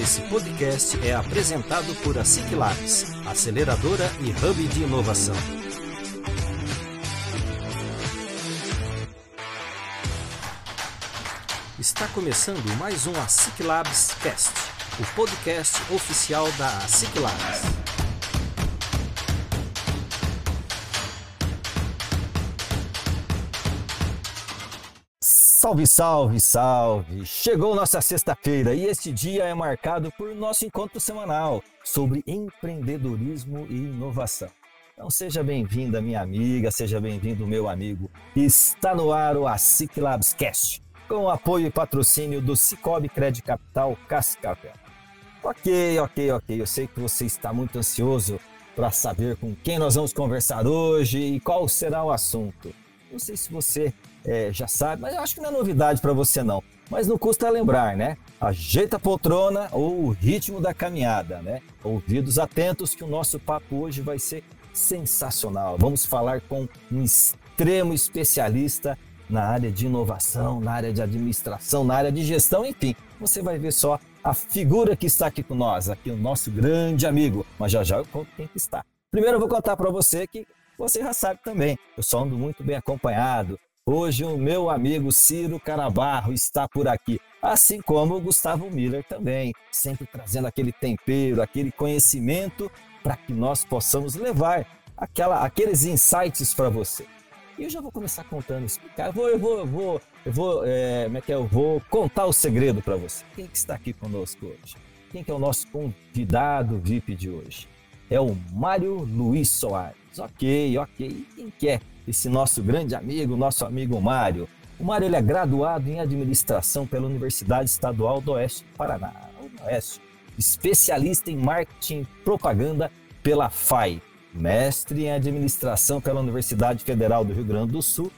Esse podcast é apresentado por a SIC Labs, aceleradora e hub de inovação. Está começando mais um ASIC Labs Cast, o podcast oficial da ASIC Labs. Salve, salve, salve! Chegou nossa sexta-feira e este dia é marcado por nosso encontro semanal sobre empreendedorismo e inovação. Então seja bem-vinda, minha amiga, seja bem-vindo, meu amigo. Está no ar o ASIC Labs Cast, com o apoio e patrocínio do Cicobi Credit Capital Cascavel. Ok, ok, ok, eu sei que você está muito ansioso para saber com quem nós vamos conversar hoje e qual será o assunto. Não sei se você é, já sabe, mas eu acho que não é novidade para você não. Mas não custa lembrar, né? Ajeita a poltrona ou o ritmo da caminhada, né? Ouvidos atentos que o nosso papo hoje vai ser sensacional. Vamos falar com um extremo especialista na área de inovação, na área de administração, na área de gestão, enfim. Você vai ver só a figura que está aqui com nós, aqui o nosso grande amigo. Mas já já eu conto quem que está. Primeiro eu vou contar para você que você já sabe também. Eu só ando muito bem acompanhado. Hoje o meu amigo Ciro Canabarro está por aqui, assim como o Gustavo Miller também, sempre trazendo aquele tempero, aquele conhecimento para que nós possamos levar aquela, aqueles insights para você. E eu já vou começar contando, explicar. Eu vou, eu vou, eu vou, eu vou, é, como é que é? Eu vou contar o segredo para você. Quem que está aqui conosco hoje? Quem que é o nosso convidado VIP de hoje? É o Mário Luiz Soares. Ok, ok. Quem que é? Esse nosso grande amigo, nosso amigo Mário. O Mário ele é graduado em administração pela Universidade Estadual do Oeste do Paraná, Oeste, especialista em marketing e propaganda pela FAI, mestre em administração pela Universidade Federal do Rio Grande do Sul,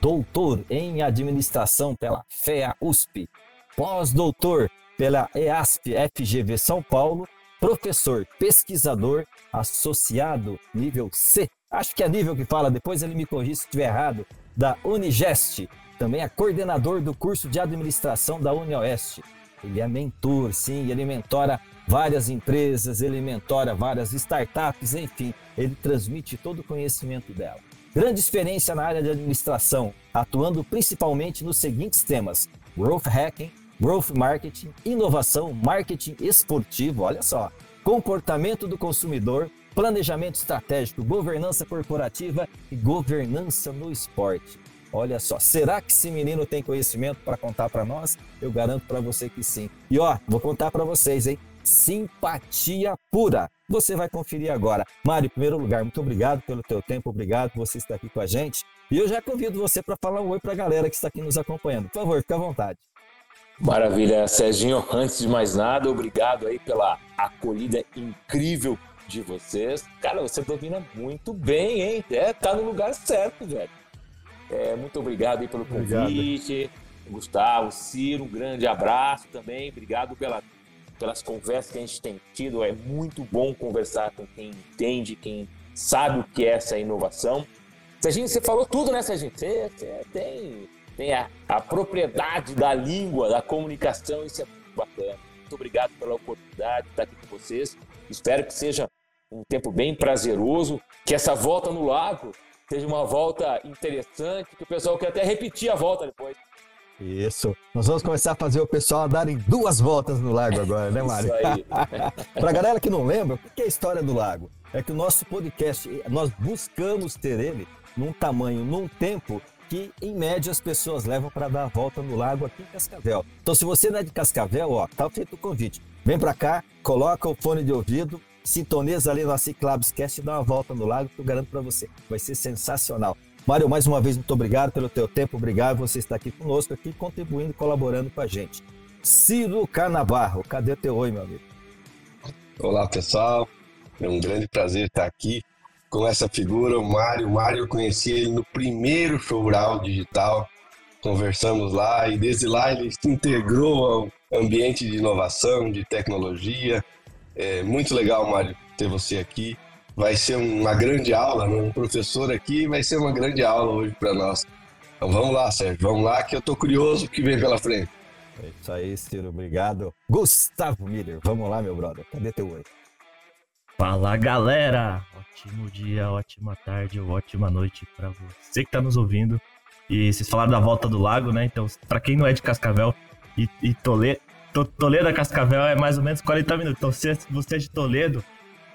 doutor em administração pela FEA USP, pós-doutor pela EASP FGV São Paulo, professor pesquisador associado nível C acho que é nível que fala, depois ele me corrige se estiver errado, da Unigest, também é coordenador do curso de administração da UniOeste. Ele é mentor, sim, ele mentora várias empresas, ele mentora várias startups, enfim, ele transmite todo o conhecimento dela. Grande experiência na área de administração, atuando principalmente nos seguintes temas: growth hacking, growth marketing, inovação, marketing esportivo, olha só, comportamento do consumidor, planejamento estratégico, governança corporativa e governança no esporte. Olha só, será que esse menino tem conhecimento para contar para nós? Eu garanto para você que sim. E ó, vou contar para vocês, hein? Simpatia pura. Você vai conferir agora. Mário, em primeiro lugar, muito obrigado pelo teu tempo, obrigado por você estar aqui com a gente. E eu já convido você para falar um oi para a galera que está aqui nos acompanhando. Por favor, fique à vontade. Maravilha, Serginho. Antes de mais nada, obrigado aí pela acolhida incrível de vocês. Cara, você domina muito bem, hein? É, tá no lugar certo, velho. É, muito obrigado aí pelo convite. Obrigado. Gustavo, Ciro, um grande abraço também. Obrigado pela, pelas conversas que a gente tem tido. É muito bom conversar com quem entende, quem sabe o que é essa inovação. Serginho, você falou tudo, né, Serginho? Você, você tem, tem a, a propriedade da língua, da comunicação, isso é muito bacana. Muito obrigado pela oportunidade de estar aqui com vocês. Espero que seja um tempo bem prazeroso, que essa volta no lago seja uma volta interessante, que o pessoal quer até repetir a volta depois. Isso. Nós vamos começar a fazer o pessoal darem duas voltas no lago agora, né, Mário? Para a galera que não lembra, o que é a história do lago? É que o nosso podcast, nós buscamos ter ele num tamanho, num tempo que, em média, as pessoas levam para dar a volta no lago aqui em Cascavel. Então, se você não é de Cascavel, ó, tá feito o convite. Vem para cá, coloca o fone de ouvido, sintoniza ali no Ciclabscast e dá uma volta no lago, que eu garanto para você. Vai ser sensacional. Mário, mais uma vez, muito obrigado pelo teu tempo, obrigado você estar aqui conosco, aqui contribuindo, colaborando com a gente. Ciro Canabarro, cadê teu oi, meu amigo? Olá, pessoal. É um grande prazer estar aqui com essa figura, o Mário. Mário, eu conheci ele no primeiro Showral Digital. Conversamos lá e desde lá ele se integrou ao ambiente de inovação, de tecnologia, é muito legal, Mário, ter você aqui. Vai ser uma grande aula, né? um professor aqui vai ser uma grande aula hoje para nós. Então vamos lá, Sérgio, vamos lá que eu estou curioso o que vem pela frente. É isso aí, Ciro, obrigado. Gustavo Miller, vamos lá, meu brother, cadê teu oi? Fala galera! Ótimo dia, ótima tarde, ótima noite para você que tá nos ouvindo. E vocês falaram da volta do lago, né? Então, para quem não é de Cascavel e, e Toledo, Toledo a Cascavel é mais ou menos 40 minutos. Então, se você é de Toledo,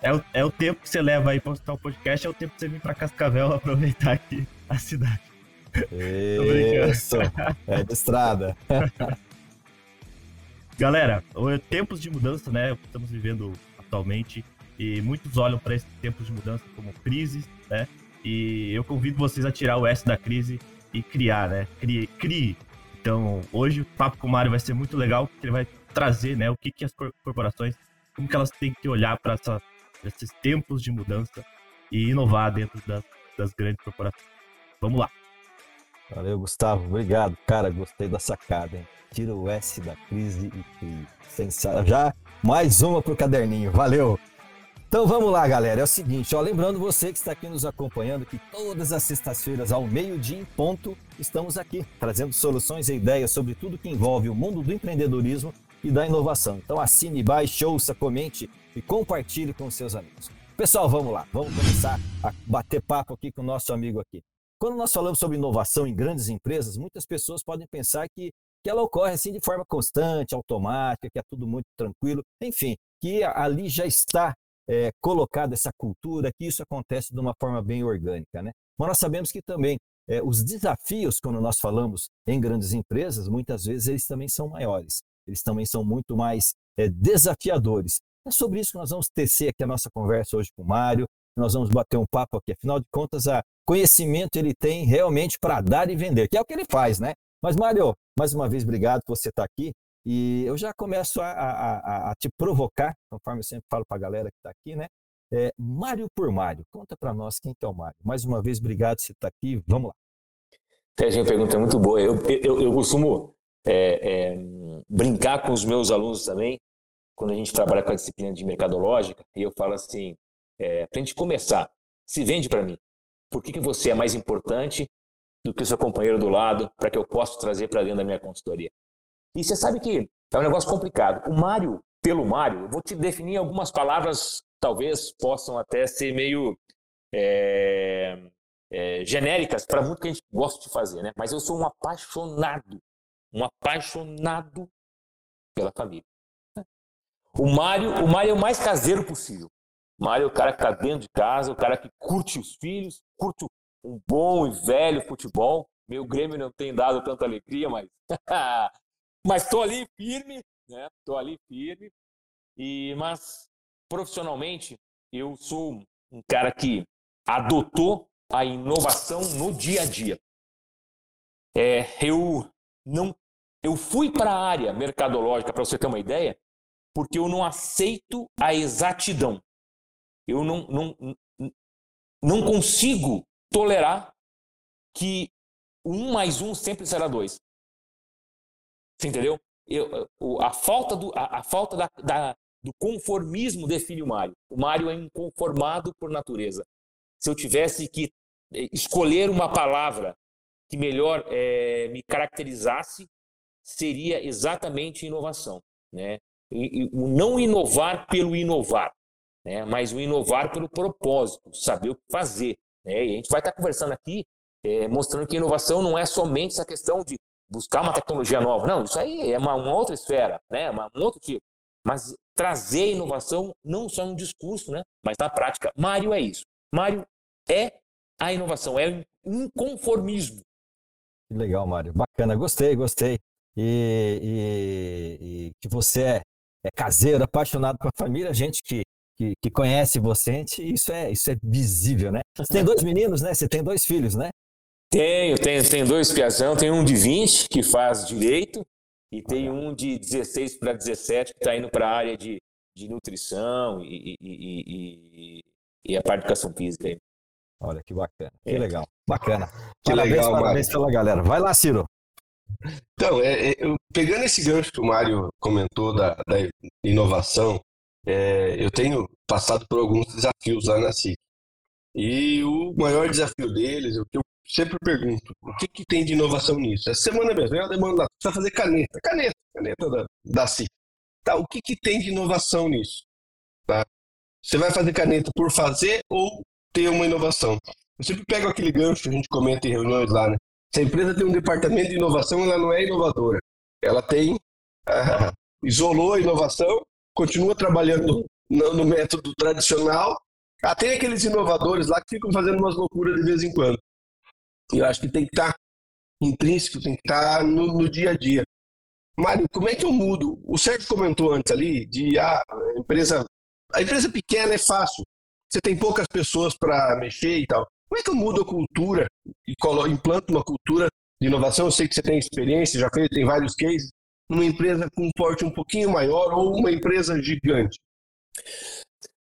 é o, é o tempo que você leva aí pra postar o podcast, é o tempo que você vir pra Cascavel aproveitar aqui a cidade. Isso, é de estrada. Galera, tempos de mudança, né? Estamos vivendo atualmente e muitos olham para esses tempos de mudança como crises, né? E eu convido vocês a tirar o S da crise e criar, né? Crie. crie. Então, hoje o papo com o Mário vai ser muito legal, porque ele vai trazer, né, o que, que as corporações, como que elas têm que olhar para esses tempos de mudança e inovar dentro das, das grandes corporações. Vamos lá. Valeu, Gustavo. Obrigado. Cara, gostei da sacada, hein? Tira o S da crise e crie. Sensacional. Já mais uma pro caderninho. Valeu. Então vamos lá, galera. É o seguinte, ó, lembrando você que está aqui nos acompanhando que todas as sextas-feiras ao meio-dia em ponto estamos aqui trazendo soluções e ideias sobre tudo que envolve o mundo do empreendedorismo e da inovação. Então assine, baixe, ouça, comente e compartilhe com seus amigos. Pessoal, vamos lá. Vamos começar a bater papo aqui com o nosso amigo aqui. Quando nós falamos sobre inovação em grandes empresas, muitas pessoas podem pensar que, que ela ocorre assim de forma constante, automática, que é tudo muito tranquilo, enfim, que ali já está é, colocada essa cultura, que isso acontece de uma forma bem orgânica. Né? Mas nós sabemos que também é, os desafios, quando nós falamos em grandes empresas, muitas vezes eles também são maiores, eles também são muito mais é, desafiadores. É sobre isso que nós vamos tecer aqui a nossa conversa hoje com o Mário, nós vamos bater um papo aqui. Afinal de contas, a conhecimento ele tem realmente para dar e vender, que é o que ele faz, né? Mas, Mário, mais uma vez, obrigado por você estar aqui. E eu já começo a, a, a te provocar, conforme eu sempre falo para a galera que está aqui, né? É, Mário por Mário, conta para nós quem que é o Mário. Mais uma vez, obrigado por você estar aqui. Vamos lá. Uma pergunta muito boa. Eu, eu, eu costumo é, é, brincar com os meus alunos também, quando a gente trabalha com a disciplina de mercadológica, e eu falo assim, é, para a gente começar, se vende para mim. Por que, que você é mais importante do que o seu companheiro do lado para que eu possa trazer para dentro da minha consultoria? E você sabe que é um negócio complicado. O Mário, pelo Mário, eu vou te definir algumas palavras, talvez possam até ser meio é, é, genéricas para muito que a gente gosta de fazer, né? Mas eu sou um apaixonado, um apaixonado pela família. O Mário, o Mário é o mais caseiro possível. O Mário é o cara que está dentro de casa, o cara que curte os filhos, curte um bom e velho futebol. Meu Grêmio não tem dado tanta alegria, mas mas estou ali firme, né? Estou ali firme. E mas profissionalmente eu sou um cara que adotou a inovação no dia a dia. É, eu não eu fui para a área mercadológica para você ter uma ideia, porque eu não aceito a exatidão. Eu não, não, não consigo tolerar que um mais um sempre será dois. Você entendeu? Eu, a falta, do, a, a falta da, da, do conformismo define o Mário. O Mário é inconformado por natureza. Se eu tivesse que eh, escolher uma palavra que melhor é, me caracterizasse, seria exatamente inovação. Né? E, e, o não inovar pelo inovar, né? mas o inovar pelo propósito, saber o que fazer. Né? E a gente vai estar conversando aqui, é, mostrando que inovação não é somente essa questão de buscar uma tecnologia nova. Não, isso aí é uma, uma outra esfera, né? Uma, um outro tipo. Mas trazer inovação não só no discurso, né? mas na prática. Mário é isso. Mário é a inovação, é o inconformismo. Legal, Mário. Bacana, gostei, gostei. E, e, e, que você é, é caseiro, apaixonado com a família, gente que, que, que, conhece você, isso é, isso é visível, né? Você tem dois meninos, né? Você tem dois filhos, né? Tenho, tenho, tenho dois piazão, tem um de 20 que faz direito e tem um de 16 para 17 que está indo para a área de, de nutrição e, e, e, e, a parte de educação física. Aí. Olha que bacana, que é. legal, bacana. Que parabéns, legal, parabéns Mário. pela galera. Vai lá, Ciro. Então, é, é, pegando esse gancho que o Mário comentou da, da inovação, é, eu tenho passado por alguns desafios lá na CIC. E o maior desafio deles, o que eu sempre pergunto, o que, que tem de inovação nisso? Essa semana mesmo, eu demando lá, precisa fazer caneta, caneta, caneta da, da CIF. Tá, o que, que tem de inovação nisso? Tá? Você vai fazer caneta por fazer ou ter uma inovação? Eu sempre pego aquele gancho que a gente comenta em reuniões lá, né? Se a empresa tem um departamento de inovação, ela não é inovadora. Ela tem. Uh, isolou a inovação, continua trabalhando no, no método tradicional. Até aqueles inovadores lá que ficam fazendo umas loucuras de vez em quando. Eu acho que tem que estar intrínseco, tem que estar no, no, dia a dia. Mário, como é que eu mudo? O Sérgio comentou antes ali de ah, a empresa. A empresa pequena é fácil. Você tem poucas pessoas para mexer e tal. Como é que eu mudo a cultura e implanto uma cultura de inovação? Eu sei que você tem experiência, já fez, tem vários cases. Numa empresa com um porte um pouquinho maior ou uma empresa gigante?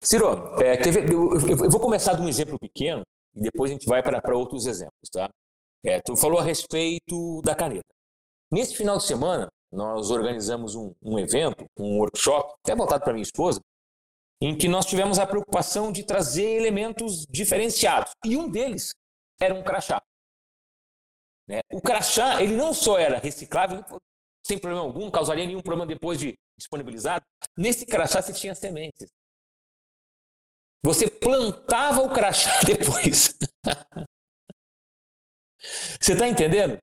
Ciro, é, ver, eu, eu, vou começar de um exemplo pequeno e depois a gente vai para outros exemplos, tá? É, tu falou a respeito da caneta. Nesse final de semana, nós organizamos um, um evento, um workshop, até voltado para minha esposa, em que nós tivemos a preocupação de trazer elementos diferenciados. E um deles era um crachá. Né? O crachá, ele não só era reciclável, sem problema algum, causaria nenhum problema depois de disponibilizado. Nesse crachá você tinha sementes. Você plantava o crachá depois. Você está entendendo?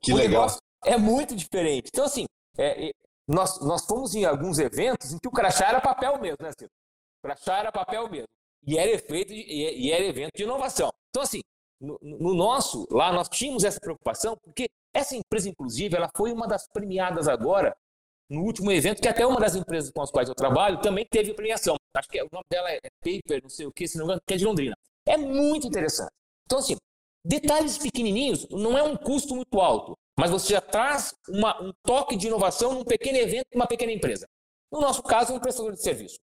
Que o legal. É muito diferente. Então, assim, é, nós, nós fomos em alguns eventos em que o crachá era papel mesmo, né, Ciro? O crachá era papel mesmo. E era, efeito de, e era evento de inovação. Então, assim, no, no, nosso, lá nós tínhamos essa preocupação, porque essa empresa, inclusive, ela foi uma das premiadas agora no último evento, que até uma das empresas com as quais eu trabalho também teve premiação. Acho que o nome dela é Paper, não sei o que, se não me engano, que é de Londrina. É muito interessante. Então, assim, detalhes pequenininhos não é um custo muito alto, mas você já traz uma, um toque de inovação num pequeno evento, uma pequena empresa. No nosso caso, um prestador de serviço.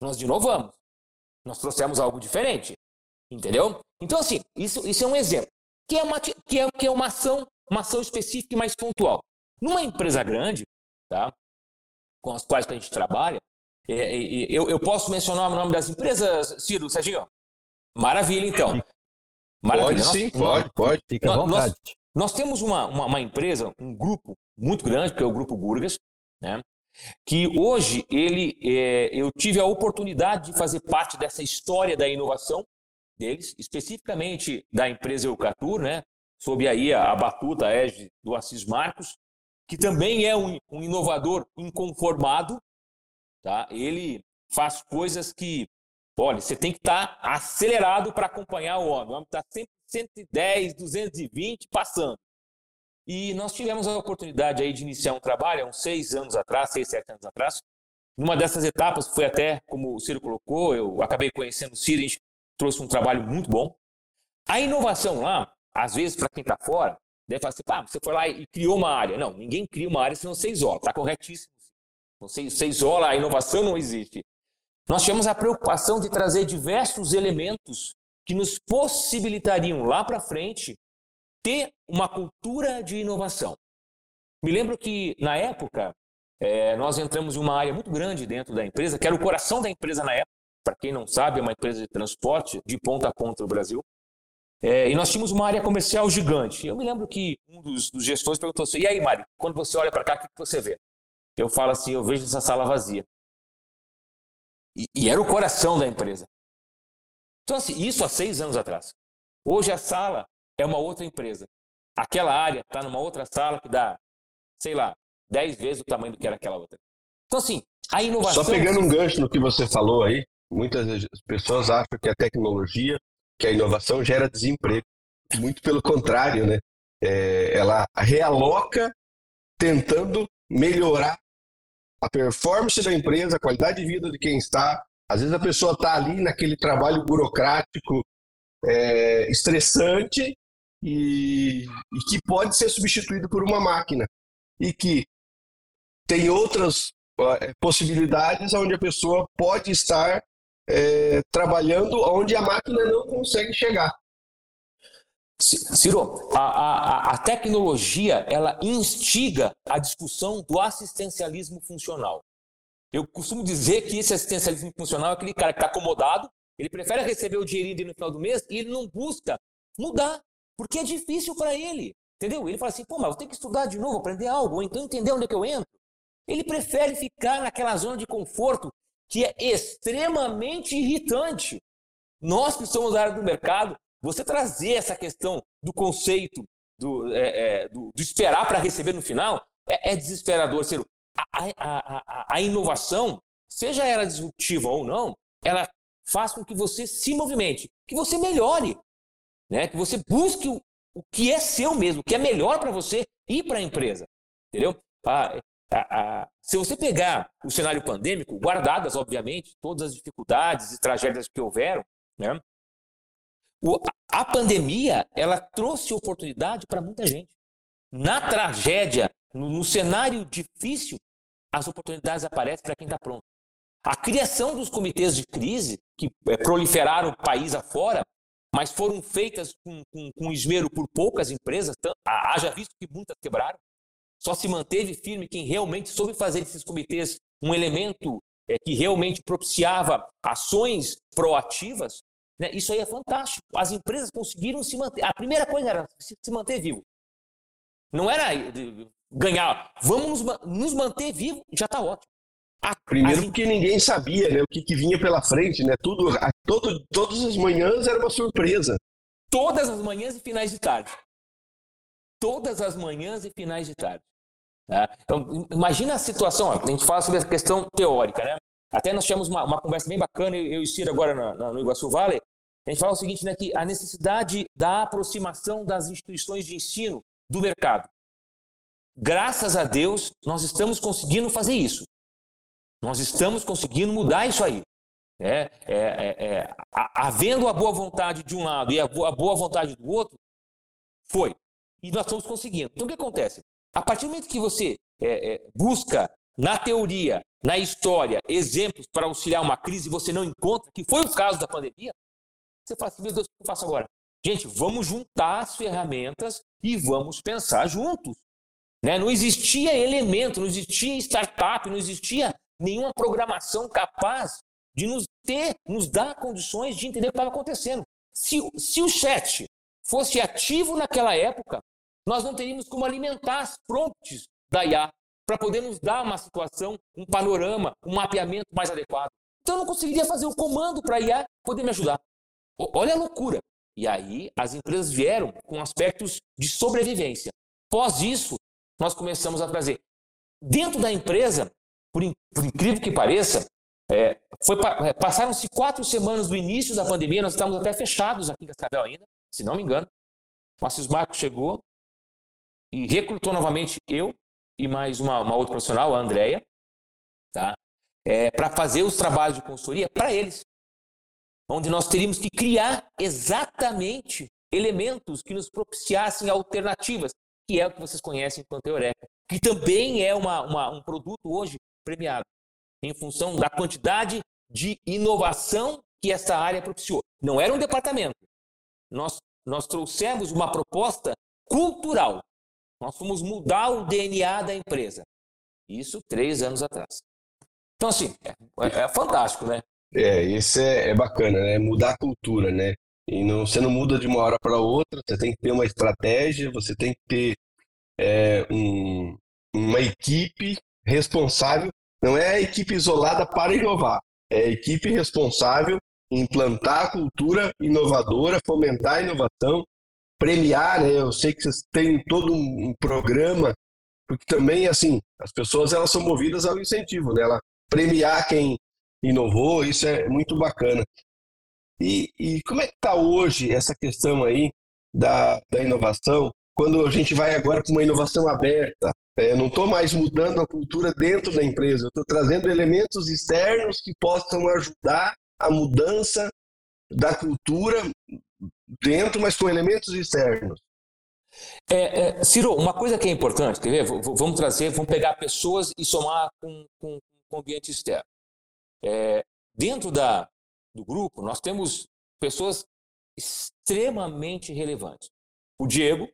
Nós inovamos. Nós trouxemos algo diferente. Entendeu? Então, assim, isso, isso é um exemplo. Que é uma, que é, que é uma, ação, uma ação específica e mais pontual. Numa empresa grande, tá? com as quais a gente trabalha, eu, eu, posso mencionar o nome das empresas, Ciro, Serginho? Maravilha, então. Maravilha. Pode sim, pode, pode. Fica à vontade. Nós, nós temos uma, uma, uma, empresa, um grupo muito grande, que é o Grupo Burgas, né? que hoje ele, é, eu tive a oportunidade de fazer parte dessa história da inovação deles, especificamente da empresa Eucatur, né? sob aí a, a batuta a do Assis Marcos, que também é um, um inovador inconformado, tá? Ele faz coisas que, olha, você tem que estar tá acelerado para acompanhar o homem. O homem está sempre 110, 220 passando. E nós tivemos a oportunidade aí de iniciar um trabalho há uns seis anos atrás, seis, sete anos atrás. Numa dessas etapas, foi até, como o Ciro colocou, eu acabei conhecendo o Ciro, a gente trouxe um trabalho muito bom. A inovação lá, às vezes, para quem está fora, Deve falar assim, pá, você foi lá e criou uma área. Não, ninguém cria uma área se não você isola. Está corretíssimo. Você, você isola, a inovação não existe. Nós tivemos a preocupação de trazer diversos elementos que nos possibilitariam lá para frente ter uma cultura de inovação. Me lembro que, na época, é, nós entramos em uma área muito grande dentro da empresa, que era o coração da empresa na época. Para quem não sabe, é uma empresa de transporte de ponta a ponta no Brasil. É, e nós tínhamos uma área comercial gigante. Eu me lembro que um dos, dos gestores perguntou assim: e aí, Mário, quando você olha para cá, o que, você vê? Eu falo assim: eu vejo essa sala vazia. E, e, era o coração da empresa. Então, assim, isso há seis anos atrás. Hoje a sala é uma outra empresa. Aquela área está numa outra sala que dá, sei lá, dez vezes o tamanho do que era aquela outra. Então, assim, a inovação. Só pegando um gancho no que você falou aí, muitas pessoas acham que a tecnologia que a inovação gera desemprego. Muito pelo contrário, né? É, ela realoca tentando melhorar a performance da empresa, a qualidade de vida de quem está. Às vezes a pessoa está ali naquele trabalho burocrático é, estressante e, e que pode ser substituído por uma máquina e que tem outras possibilidades onde a pessoa pode estar é, trabalhando onde a máquina não consegue chegar. Ciro, a, a, a tecnologia ela instiga a discussão do assistencialismo funcional. Eu costumo dizer que esse assistencialismo funcional é aquele cara que está acomodado, ele prefere receber o dinheirinho no final do mês e ele não busca mudar. porque é difícil para ele. Entendeu? Ele fala assim, pô, mas eu tenho que estudar de novo, aprender algo, ou então entender onde é que eu entro. Ele prefere ficar naquela zona de conforto que é extremamente irritante. Nós que somos da área do mercado, você trazer essa questão do conceito do, é, é, do, do esperar para receber no final é, é desesperador. A, a, a, a inovação, seja ela disruptiva ou não, ela faz com que você se movimente, que você melhore, né? que você busque o, o que é seu mesmo, o que é melhor para você e para a empresa. Entendeu? Se você pegar o cenário pandêmico, guardadas, obviamente, todas as dificuldades e tragédias que houveram, né? O, a pandemia ela trouxe oportunidade para muita gente. Na tragédia, no, no cenário difícil, as oportunidades aparecem para quem está pronto. A criação dos comitês de crise, que é, proliferaram o país afora, mas foram feitas com, com, com esmero por poucas empresas, haja visto que muitas quebraram. Só se manteve firme quem realmente soube fazer desses comitês um elemento é, que realmente propiciava ações proativas. Né? Isso aí é fantástico. As empresas conseguiram se manter. A primeira coisa era se manter vivo. Não era ganhar. Vamos nos manter vivo, já está ótimo. A, Primeiro porque ninguém sabia né, o que, que, vinha pela frente, né? Tudo, a, todo, todas as manhãs era uma surpresa. Todas as manhãs e finais de tarde. Todas as manhãs e finais de tarde. Tá? Então, imagina a situação, ó, a gente fala sobre a questão teórica, né? Até nós tivemos uma, uma conversa bem bacana, eu e o Ciro agora na, na, no Iguaçu Valley, a gente fala o seguinte, né, que a necessidade da aproximação das instituições de ensino do mercado. Graças a Deus, nós estamos conseguindo fazer isso. Nós estamos conseguindo mudar isso aí. É, é, é, é havendo a boa vontade de um lado e a boa, a boa vontade do outro, foi. E nós estamos conseguindo. Então o que acontece? A partir do momento que você é, é, busca na teoria, na história, exemplos para auxiliar uma crise você não encontra, que foi o caso da pandemia, você fala assim, meu Deus, o que eu faço agora? Gente, vamos juntar as ferramentas e vamos pensar juntos. Né? Não existia elemento, não existia startup, não existia nenhuma programação capaz de nos ter, nos dar condições de entender o que estava acontecendo. Se, se o chat fosse ativo naquela época, nós não teríamos como alimentar as prompts da IA para poder nos dar uma situação, um panorama, um mapeamento mais adequado. Então eu não conseguiria fazer o comando para a IA poder me ajudar. Olha a loucura. E aí as empresas vieram com aspectos de sobrevivência. Pós isso, nós começamos a trazer dentro da empresa por, in, por incrível que pareça, é, é, passaram-se quatro semanas do início da pandemia, nós estávamos até fechados aqui em Cascavel ainda, se não me engano. O Assis Marcos chegou e recrutou novamente eu e mais uma, uma outra profissional, a Andrea, tá? É, para fazer os trabalhos de consultoria para eles. Onde nós teríamos que criar exatamente elementos que nos propiciassem alternativas, que é o que vocês conhecem enquanto Eureka, que também é uma, uma, um produto hoje premiado em função da quantidade de inovação que essa área propiciou. Não era um departamento. Nós, nós trouxemos uma proposta cultural. Nós fomos mudar o DNA da empresa. Isso três anos atrás. Então, assim, é, é fantástico, né? É, isso é, é, bacana, né? Mudar a cultura, né? E não, você não muda de uma hora para outra, você tem que ter uma estratégia, você tem que ter é, um, uma equipe responsável não é a equipe isolada para inovar, é a equipe responsável em implantar a cultura inovadora, fomentar a inovação, premiar, né? Eu sei que vocês têm todo um programa, porque também, assim, as pessoas elas são movidas ao incentivo, né? Ela premiar quem inovou, isso é muito bacana. E, e como é que está hoje essa questão aí da, da inovação, quando a gente vai agora com uma inovação aberta, é, não estou mais mudando a cultura dentro da empresa, estou trazendo elementos externos que possam ajudar a mudança da cultura dentro, mas com elementos externos. É, é, Ciro, uma coisa que é importante, quer ver? Vamos trazer, vamos pegar pessoas e somar com, com, com o ambiente externo. É, dentro da, do grupo, nós temos pessoas extremamente relevantes. O Diego,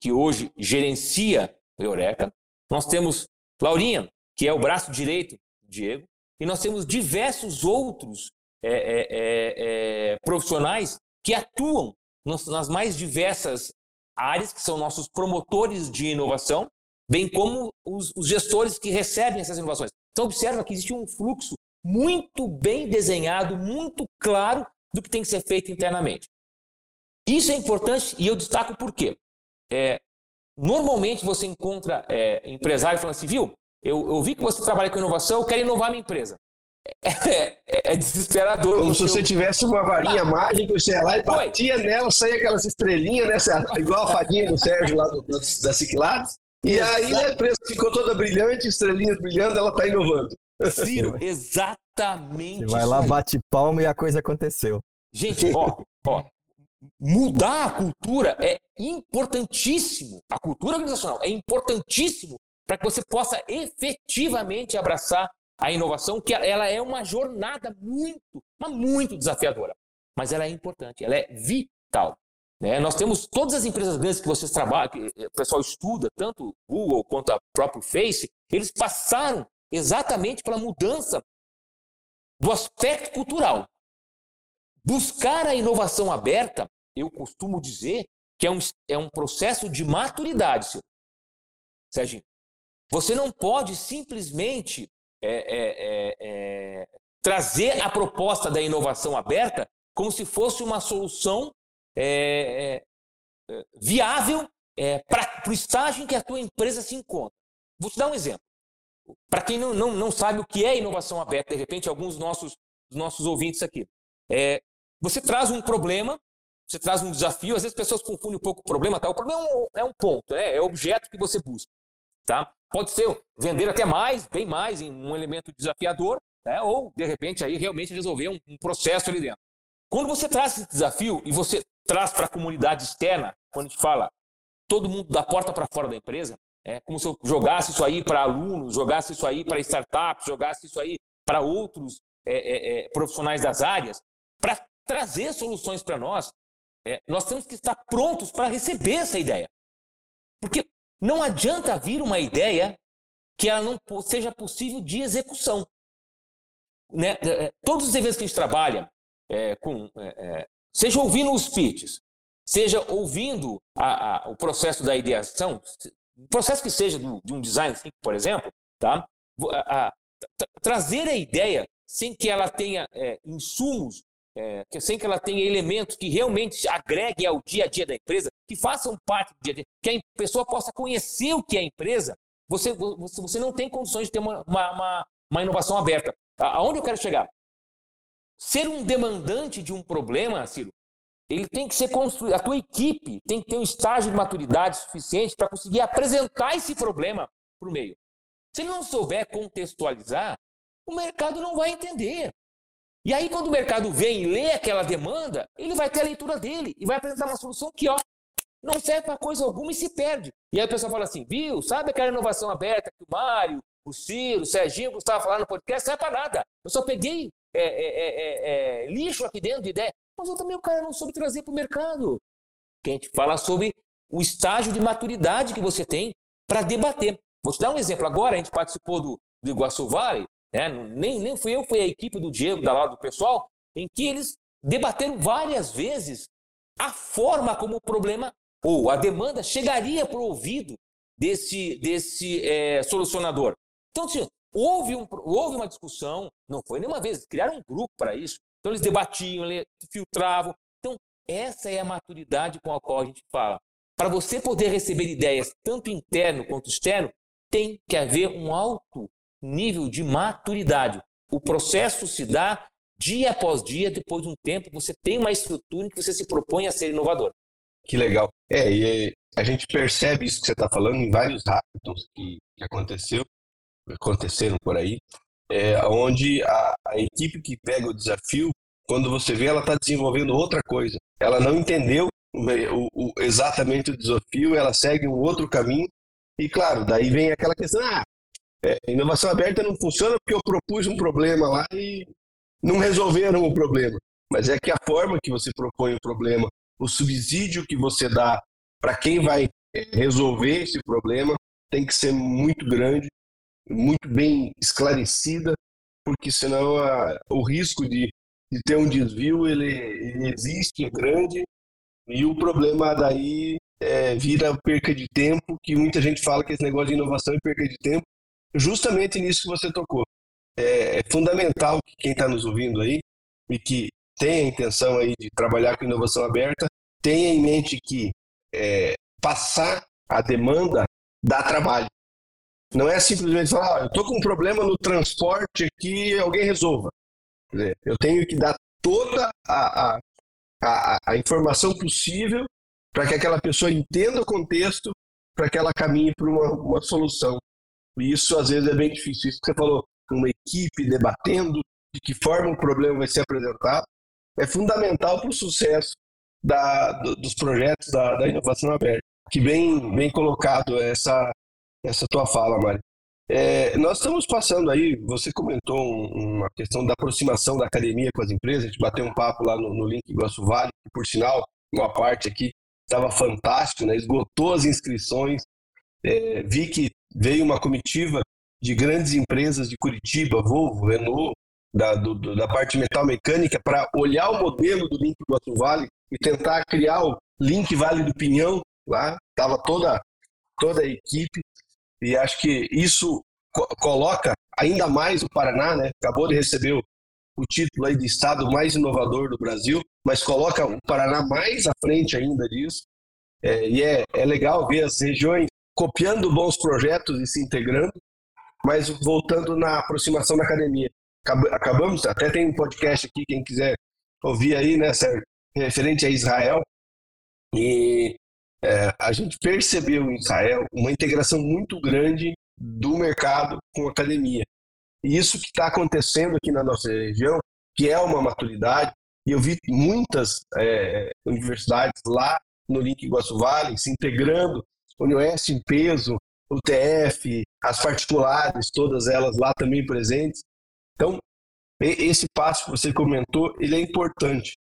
que hoje gerencia Eureka. Nós temos Laurinha, que é o braço direito do Diego, e nós temos diversos outros é, é, é, é, profissionais que atuam nas mais diversas áreas, que são nossos promotores de inovação, bem como os, os gestores que recebem essas inovações. Então, observa que existe um fluxo muito bem desenhado, muito claro do que tem que ser feito internamente. Isso é importante e eu destaco por quê? É, normalmente você encontra é, empresário falando assim, viu, eu, eu, vi que você trabalha com inovação, eu quero inovar minha empresa. É, é, é desesperador. Como se você tivesse uma varinha ah, mágica, você ia lá e batia nela, saía aquelas estrelinhas, né? Igual a fadinha do Sérgio lá do, da Ciclados. E aí a empresa ficou toda brilhante, estrelinhas brilhando, ela está inovando. Ciro, exatamente. Você vai lá, bate palma e a coisa aconteceu. Gente, ó, ó, mudar a cultura é importantíssimo. A cultura organizacional é importantíssimo para que você possa efetivamente abraçar a inovação, que ela é uma jornada muito, mas muito desafiadora. Mas ela é importante, ela é vital. Né? Nós temos todas as empresas grandes que vocês trabalham, que o pessoal estuda, tanto o Google quanto a próprio Face, eles passaram exatamente pela mudança do aspecto cultural. Buscar a inovação aberta, eu costumo dizer que é um, é um processo de maturidade, Sérgio. Serginho. Você não pode simplesmente é, é, é, é, trazer a proposta da inovação aberta como se fosse uma solução é, é, viável para o estágio em que a tua empresa se encontra. Vou te dar um exemplo. Para quem não, não, não sabe o que é inovação aberta, de repente, alguns nossos, nossos ouvintes aqui. você traz um problema, você traz um desafio, às vezes as pessoas confundem um pouco o problema, tá? o problema é um, é um ponto, né? é o objeto que você busca. Tá? Pode ser vender até mais, bem mais, em um elemento desafiador, né? ou, de repente, aí realmente resolver um, um processo ali dentro. Quando você traz esse desafio e você traz para a comunidade externa, quando a gente fala todo mundo da porta para fora da empresa, é como se eu jogasse isso aí para alunos, jogasse isso aí para startups, jogasse isso aí para outros é, é, é, profissionais das áreas, para trazer soluções para nós, é, nós temos que estar prontos para receber essa ideia. Porque não adianta vir uma ideia que ela não seja possível de execução. Né? É, todos os eventos que a gente trabalha, com, seja ouvindo os pitches, seja ouvindo a, a, o processo da ideação, processo que seja do, de um design por exemplo, tá? A, trazer a ideia sem que ela tenha é, insumos é, sem que ela tenha elementos que realmente agreguem ao dia a dia da empresa, que façam parte do dia a dia, que a pessoa possa conhecer o que é a empresa, você, você não tem condições de ter uma, uma, uma inovação aberta. Aonde eu quero chegar? Ser um demandante de um problema, Ciro, ele tem que ser construído. A tua equipe tem que ter um estágio de maturidade suficiente para conseguir apresentar esse problema para o meio. Se ele não souber contextualizar, o mercado não vai entender. E aí, quando o mercado vem e lê aquela demanda, ele vai ter a leitura dele e vai apresentar uma solução que, ó, não serve para coisa alguma e se perde. E aí o pessoal fala assim, viu, sabe aquela inovação aberta que o Mário, o Ciro, o Serginho, o Gustavo falaram no podcast, não serve para nada. Eu só peguei é, é, é, é, lixo aqui dentro de ideia. Mas eu também o cara não soube trazer para o mercado. Que a gente fala sobre o estágio de maturidade que você tem para debater. Vou te dar um exemplo. Agora a gente participou do, do Iguaçu Vale né? nem, nem fui eu, foi a equipe do Diego, da lado do pessoal, em que eles debateram várias vezes a forma como o problema ou a demanda chegaria para o ouvido desse, desse é, solucionador. Então, assim, houve, um, houve uma discussão, não foi nenhuma vez, criaram um grupo para isso. Então, eles debatiam, eles filtravam. Então, essa é a maturidade com a qual a gente fala. Para você poder receber ideias, tanto interno quanto externo, tem que haver um alto nível de maturidade. O processo se dá dia após dia, depois de um tempo, você tem uma estrutura em que você se propõe a ser inovador. Que legal. É, e a gente percebe isso que você está falando em vários hackathons que, que aconteceu, aconteceram por aí, é, onde a, a equipe que pega o desafio, quando você vê, ela está desenvolvendo outra coisa. Ela não entendeu o, o, exatamente o desafio, ela segue um outro caminho. E claro, daí vem aquela questão: ah, é, inovação aberta não funciona porque eu propus um problema lá e não resolveram o problema. Mas é que a forma que você propõe o problema, o subsídio que você dá para quem vai resolver esse problema tem que ser muito grande, muito bem esclarecida, porque senão a, o risco de, de ter um desvio ele, ele existe, é grande E o problema daí é, vira perca de tempo, que muita gente fala que esse negócio de inovação é perca de tempo, justamente nisso que você tocou. É, é fundamental que quem está nos ouvindo aí e que tem a intenção aí de trabalhar com inovação aberta, tenha em mente que é, passar a demanda dá trabalho. Não é simplesmente falar, ah, eu estou com um problema no transporte aqui, alguém resolva. Dizer, eu tenho que dar toda a, a, a, a informação possível para que aquela pessoa entenda o contexto, para que ela caminhe para uma, uma solução. E isso às vezes é bem difícil. Isso que você falou, uma equipe debatendo de que forma o problema vai ser apresentado, é fundamental para o sucesso da, do, dos projetos da, da, inovação aberta. Que bem, bem colocado essa, essa tua fala, Mário. É, nós estamos passando aí, você comentou um, uma questão da aproximação da academia com as empresas, a gente bateu um papo lá no, no link Iguaçu Vale, que por sinal, uma parte aqui estava fantástico, né? esgotou as inscrições, é, vi que veio uma comitiva de grandes empresas de Curitiba, Volvo, Renault, da, do, da parte metal mecânica, para olhar o modelo do Link Iguaçu Vale e tentar criar o Link Vale do Pinhão lá, estava toda, toda a equipe, e acho que isso co coloca ainda mais o Paraná, né? acabou de receber o, o título aí de estado mais inovador do Brasil, mas coloca o Paraná mais à frente ainda disso, é, e é, é legal ver as regiões copiando bons projetos e se integrando, mas voltando na aproximação da academia. Acabamos, até tem um podcast aqui, quem quiser ouvir aí, né, Sérgio, referente a Israel, e é, a gente percebeu em Israel uma integração muito grande do mercado com a academia. E isso que está acontecendo aqui na nossa região, que é uma maturidade, e eu vi muitas é, universidades lá no Link Iguaçu Vale se integrando Unioeste em peso, o TF, as particulares, todas elas lá também presentes. Então, esse passo que você comentou, ele é importante.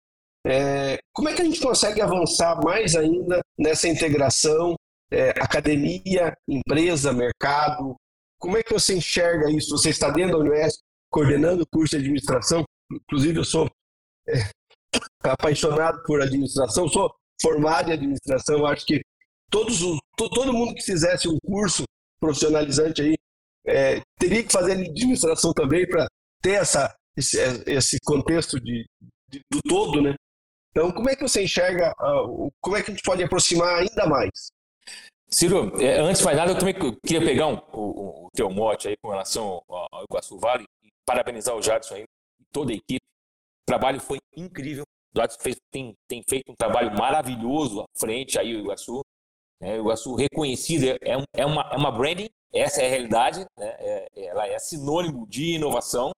É, como é que a gente consegue avançar mais ainda nessa integração é, academia, empresa, mercado? Como é que você enxerga isso? Você está dentro da Unioeste, coordenando o curso de administração. Inclusive, eu sou é, apaixonado por administração, sou formado em administração. Acho que todos os, todo mundo que fizesse um curso profissionalizante aí é, teria que fazer administração também para ter essa, esse, esse contexto de, de, do todo, né? Então, como é que você enxerga, uh, como é que a gente pode aproximar ainda mais? Ciro, é, antes de mais nada, eu também queria pegar um, o, o teu mote aí com relação ao Iguaçu Vale e parabenizar o Jadson aí toda a equipe. O trabalho foi incrível. O Jadson fez, tem, tem feito um trabalho maravilhoso à frente aí o Iguaçu. É, o Iguaçu reconhecido, é, é, é, uma, é uma branding, essa é a realidade, né? é, ela é sinônimo de inovação,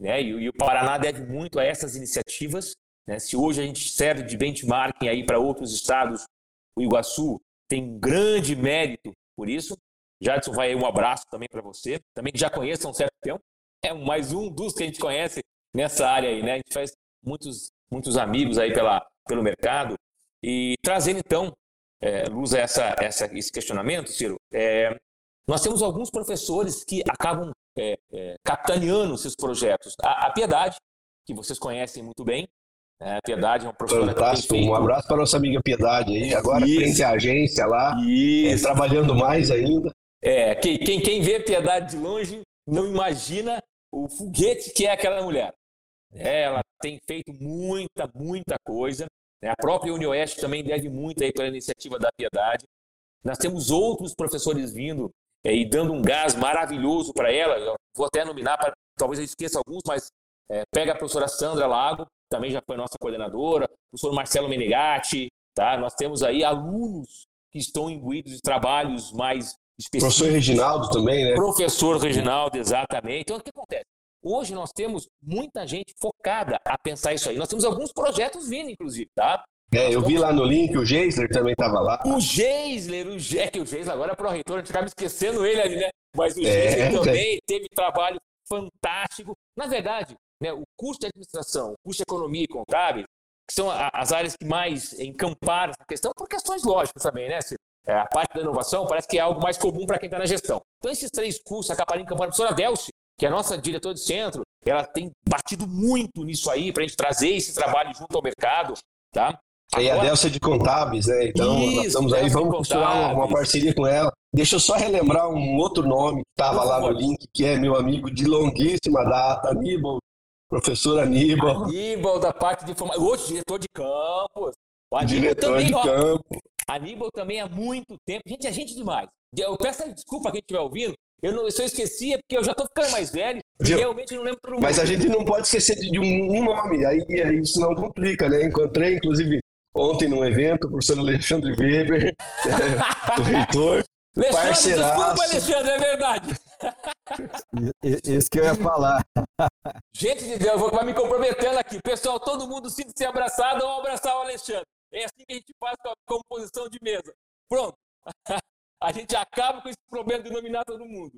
né? E, e, o Paraná deve muito a essas iniciativas. Né? Se hoje a gente serve de benchmarking aí para outros estados, o Iguaçu tem grande mérito por isso. Jadson vai um abraço também para você, também já conheço há um certo tempo, é mais um dos que a gente conhece nessa área aí, né? A gente faz muitos, muitos amigos aí pela, pelo mercado e trazendo então é, luz a essa, essa, esse questionamento, Ciro, é, nós temos alguns professores que acabam é, é, capitaneando esses projetos. A, a, Piedade, que vocês conhecem muito bem, a Piedade é uma professora Fantástico. Um abraço para nossa amiga Piedade aí, agora Isso. frente à agência lá, é, trabalhando mais ainda. É, quem, quem, quem vê Piedade de longe não imagina o foguete que é aquela mulher. Ela tem feito muita, muita coisa. Né? A própria UniOeste também deve muito aí pela iniciativa da Piedade. Nós temos outros professores vindo é, e dando um gás maravilhoso para ela. Eu vou até nominar, pra, talvez eu esqueça alguns, mas é, pega a professora Sandra Lago, também já foi nossa coordenadora, o professor Marcelo Menegatti, tá? Nós temos aí alunos que estão imbuídos de trabalhos mais específicos. Professor Reginaldo também, né? Professor Reginaldo, exatamente. Então, o que acontece? Hoje nós temos muita gente focada a pensar isso aí. Nós temos alguns projetos vindo, inclusive, tá? É, eu vi lá no link, o Geisler também estava lá. O Geisler, o Ge... é que o Geisler agora é pró-reitor, a gente acaba esquecendo ele ali, né? Mas o é, Geisler também teve trabalho fantástico. Na verdade, né, o curso de administração, o curso de economia e contábil, que são as áreas que mais encamparam essa questão, por questões lógicas também, né? É, a parte da inovação parece que é algo mais comum para quem está na gestão. Então, esses três cursos acabaram encampando. A professora Delci, que é a nossa diretora de centro, ela tem batido muito nisso aí para a gente trazer esse trabalho junto ao mercado, tá? Tem a Delcia de Contábeis, né? Então, Isso, nós estamos aí, vamos costurar uma, uma, parceria com ela. Deixa eu só relembrar um outro nome que estava lá no link, que é meu amigo de longuíssima data, Aníbal, professor Aníbal. Aníbal, da parte de informação. Hoje, diretor de campus. O Aníbal diretor também, de ó, campo. Aníbal também há muito tempo. Gente, é gente demais. Eu peço desculpa a quem estiver ouvindo. Eu, não, eu só esqueci, é porque eu já estou ficando mais velho e realmente não lembro todo mundo. Mas a gente não pode esquecer de um, um nome, aí, aí isso não complica, né? Encontrei, inclusive, ontem num evento, o professor Alexandre Weber, é, o reitor. Alexandre, desculpa, Alexandre, é verdade. Isso que eu ia falar. Gente de Deus, vou vai me comprometendo aqui. Pessoal, todo mundo sinta-se abraçado ou abraçar o Alexandre. É assim que a gente faz com a composição de mesa. Pronto. A gente acaba com esse problema de nominar todo mundo.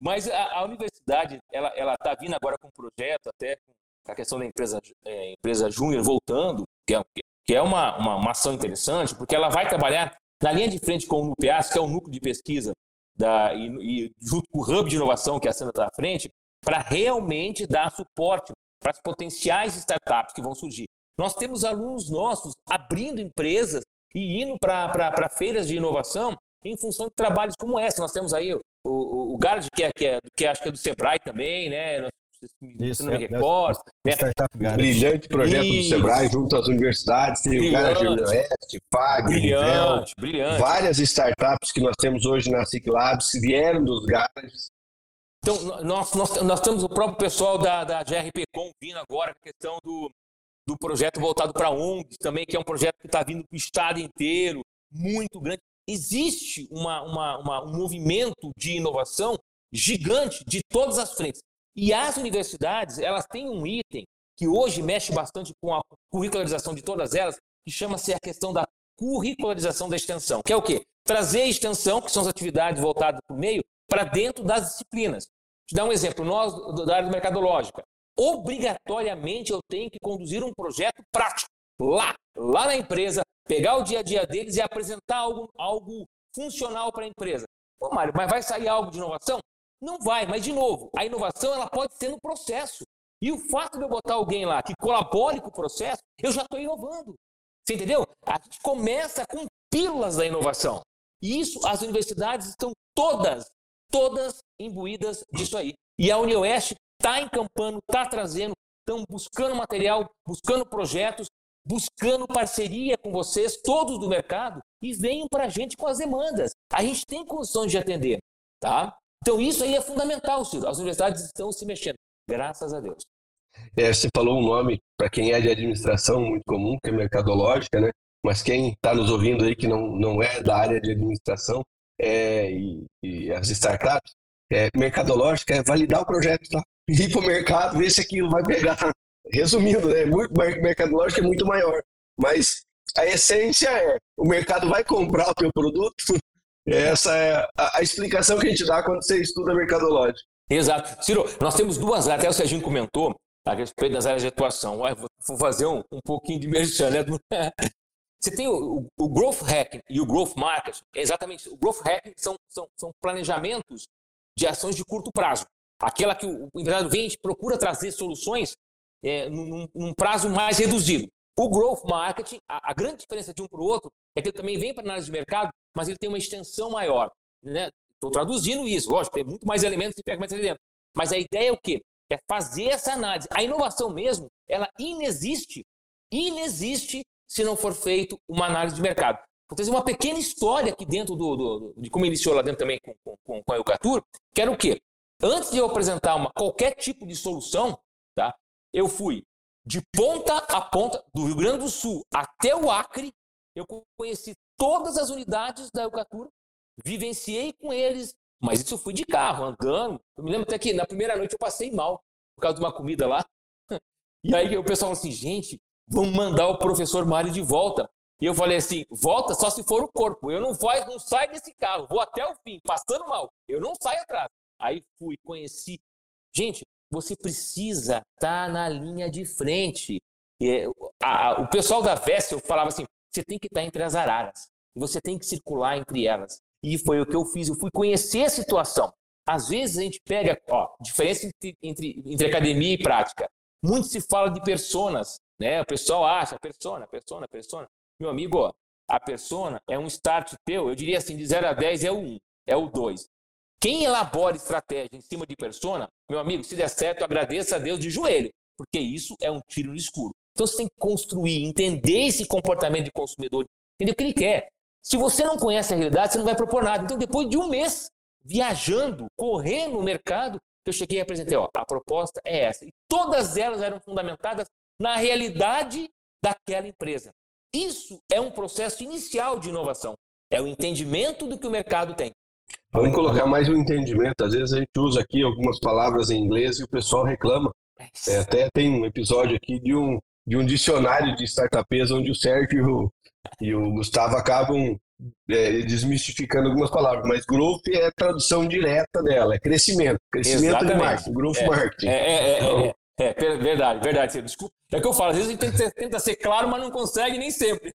Mas a, a universidade, ela está vindo agora com um projeto, até com a questão da empresa, é, empresa júnior voltando, que é, que é uma, uma, uma, ação interessante, porque ela vai trabalhar na linha de frente com o NUPEAS, que é o núcleo de pesquisa, da, e, e junto com o Hub de Inovação, que a Santa está à frente, para realmente dar suporte para as potenciais startups que vão surgir. Nós temos alunos nossos abrindo empresas e indo para feiras de inovação em função de trabalhos como esse. Nós temos aí o, o, o Gard, que, é, que, é, que acho que é do Sebrae também, né? Isso, é. É, né? Brilhante projeto Isso. do Sebrae junto às universidades, tem o Gard Oeste, FAG, brilhante, brilhante. Várias startups que nós temos hoje na Ciclabs vieram dos Gards. Então, nós, nós, nós temos o próprio pessoal da, da GRPcom vindo agora, a questão do, do projeto voltado para ONGs também, que é um projeto que está vindo para o estado inteiro, muito grande existe uma, uma, uma, um movimento de inovação gigante de todas as frentes. E as universidades, elas têm um item que hoje mexe bastante com a curricularização de todas elas, que chama-se a questão da curricularização da extensão, que é o quê? Trazer a extensão, que são as atividades voltadas para o meio, para dentro das disciplinas. Te dar um exemplo, nós da área mercadológica, obrigatoriamente eu tenho que conduzir um projeto prático lá, lá na empresa, pegar o dia a dia deles e apresentar algo, algo funcional para a empresa. Pô, Mário, mas vai sair algo de inovação? Não vai, mas de novo, a inovação ela pode ser no processo. E o fato de eu botar alguém lá que colabore com o processo, eu já estou inovando. Você entendeu? A gente começa com pílulas da inovação. E isso, as universidades estão todas, todas imbuídas disso aí. E a UniOeste está encampando, está trazendo, estão buscando material, buscando projetos, buscando parceria com vocês, todos do mercado, e venham para a gente com as demandas. A gente tem condições de atender, tá? Então isso aí é fundamental, Ciro. As universidades estão se mexendo, graças a Deus. É, você falou um nome para quem é de administração muito comum, que é mercadológica, né? Mas quem está nos ouvindo aí que não, não é da área de administração é, e, e as startups, é, mercadológica é validar o projeto, tá? Ir para o mercado, ver se aquilo vai pegar, Resumindo, né? Muito, mercadológico é muito maior. Mas a essência é: o mercado vai comprar o teu produto. Essa é a, explicação que a gente dá quando você estuda mercadológico. Exato. Ciro, nós temos duas áreas, até o Serginho comentou a respeito das áreas de atuação. Vou fazer um, um pouquinho de merchan, né? Você tem o, o, Growth Hacking e o Growth Market. Exatamente. O Growth Hacking são, são, são planejamentos de ações de curto prazo. Aquela que o empresário vem e procura trazer soluções é, num, num, prazo mais reduzido. O growth marketing, a, a grande diferença de um para o outro é que ele também vem para análise de mercado, mas ele tem uma extensão maior. Estou né? traduzindo isso, lógico, tem muito mais elementos e ferramentas ali dentro. Mas a ideia é o quê? É fazer essa análise. A inovação mesmo, ela inexiste, inexiste se não for feito uma análise de mercado. Vou trazer uma pequena história aqui dentro do, do, de como iniciou lá dentro também com, com, com a Eucatur, que era o quê? Antes de eu apresentar uma, qualquer tipo de solução, tá? eu fui de ponta a ponta, do Rio Grande do Sul até o Acre, eu conheci todas as unidades da Eucatura, vivenciei com eles, mas isso fui de carro, andando. Eu me lembro até que na primeira noite eu passei mal, por causa de uma comida lá. E aí o pessoal falou assim, gente, vamos mandar o professor Mário de volta. E eu falei assim, volta só se for o corpo. Eu não, vou, não saio desse carro, vou até o fim, passando mal. Eu não saio atrás. Aí fui, conheci. Gente, você precisa estar tá na linha de frente. E, a, a, o pessoal da Vessel falava assim: você tem que estar tá entre as araras, você tem que circular entre elas. E foi o que eu fiz, eu fui conhecer a situação. Às vezes a gente pega, ó, diferença entre, entre, entre academia e prática. Muito se fala de personas, né? O pessoal acha persona, persona, persona. Meu amigo, ó, a persona é um start teu, eu diria assim, de 0 a 10 é o 1, é o 2. Quem elabora estratégia em cima de persona, meu amigo, se der certo, agradeça a Deus de joelho, porque isso é um tiro no escuro. Então você tem que construir, entender esse comportamento de consumidor, entender o que ele quer. Se você não conhece a realidade, você não vai propor nada. Então, depois de um mês viajando, correndo no mercado, eu cheguei e apresentei, ó, a proposta é essa. E todas elas eram fundamentadas na realidade daquela empresa. Isso é um processo inicial de inovação. É o entendimento do que o mercado tem. Vamos colocar mais um entendimento. Às vezes a gente usa aqui algumas palavras em inglês e o pessoal reclama. É, até tem um episódio aqui de um, de um dicionário de startups onde o Sérgio e o Gustavo acabam é, desmistificando algumas palavras, mas growth é a tradução direta dela, é crescimento, crescimento Exatamente. de marketing, growth é, marketing. É, é, é então, é, verdade, verdade. Desculpa. É que eu falo, às vezes a gente tenta, tenta ser claro, mas não consegue nem sempre.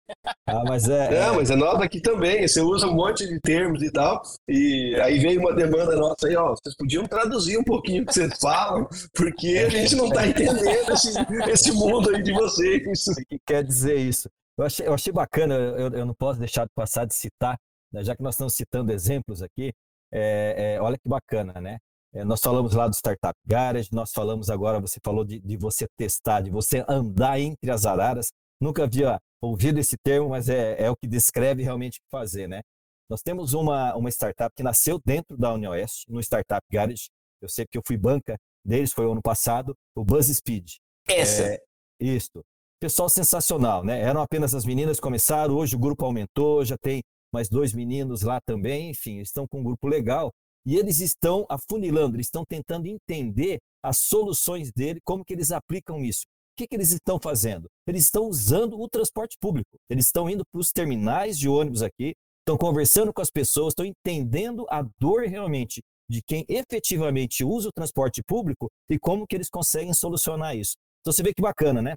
Ah, mas é. é... mas é nós aqui também. Você usa um monte de termos e tal. E aí veio uma demanda nossa aí, ó. Vocês podiam traduzir um pouquinho o que vocês falam, porque a gente não está entendendo esse, esse mundo aí de vocês. O que quer dizer isso? Eu achei, eu achei bacana, eu, eu não posso deixar de passar de citar, né, já que nós estamos citando exemplos aqui, é, é, olha que bacana, né? É, nós falamos lá do Startup Garage, nós falamos agora, você falou de, de, você testar, de você andar entre as araras. Nunca havia ouvido esse termo, mas é, é o que descreve realmente o que fazer, né? Nós temos uma, uma startup que nasceu dentro da UniOeste, no Startup Garage. Eu sei que eu fui banca deles, foi o ano passado, o BuzzSpeed. Essa? É, isso. Pessoal sensacional, né? Eram apenas as meninas que começaram, hoje o grupo aumentou, já tem mais dois meninos lá também, enfim, estão com um grupo legal. E eles estão afunilando, eles estão tentando entender as soluções dele, como que eles aplicam isso. O que, que eles estão fazendo? Eles estão usando o transporte público. Eles estão indo para os terminais de ônibus aqui, estão conversando com as pessoas, estão entendendo a dor realmente de quem efetivamente usa o transporte público e como que eles conseguem solucionar isso. Então você vê que bacana, né?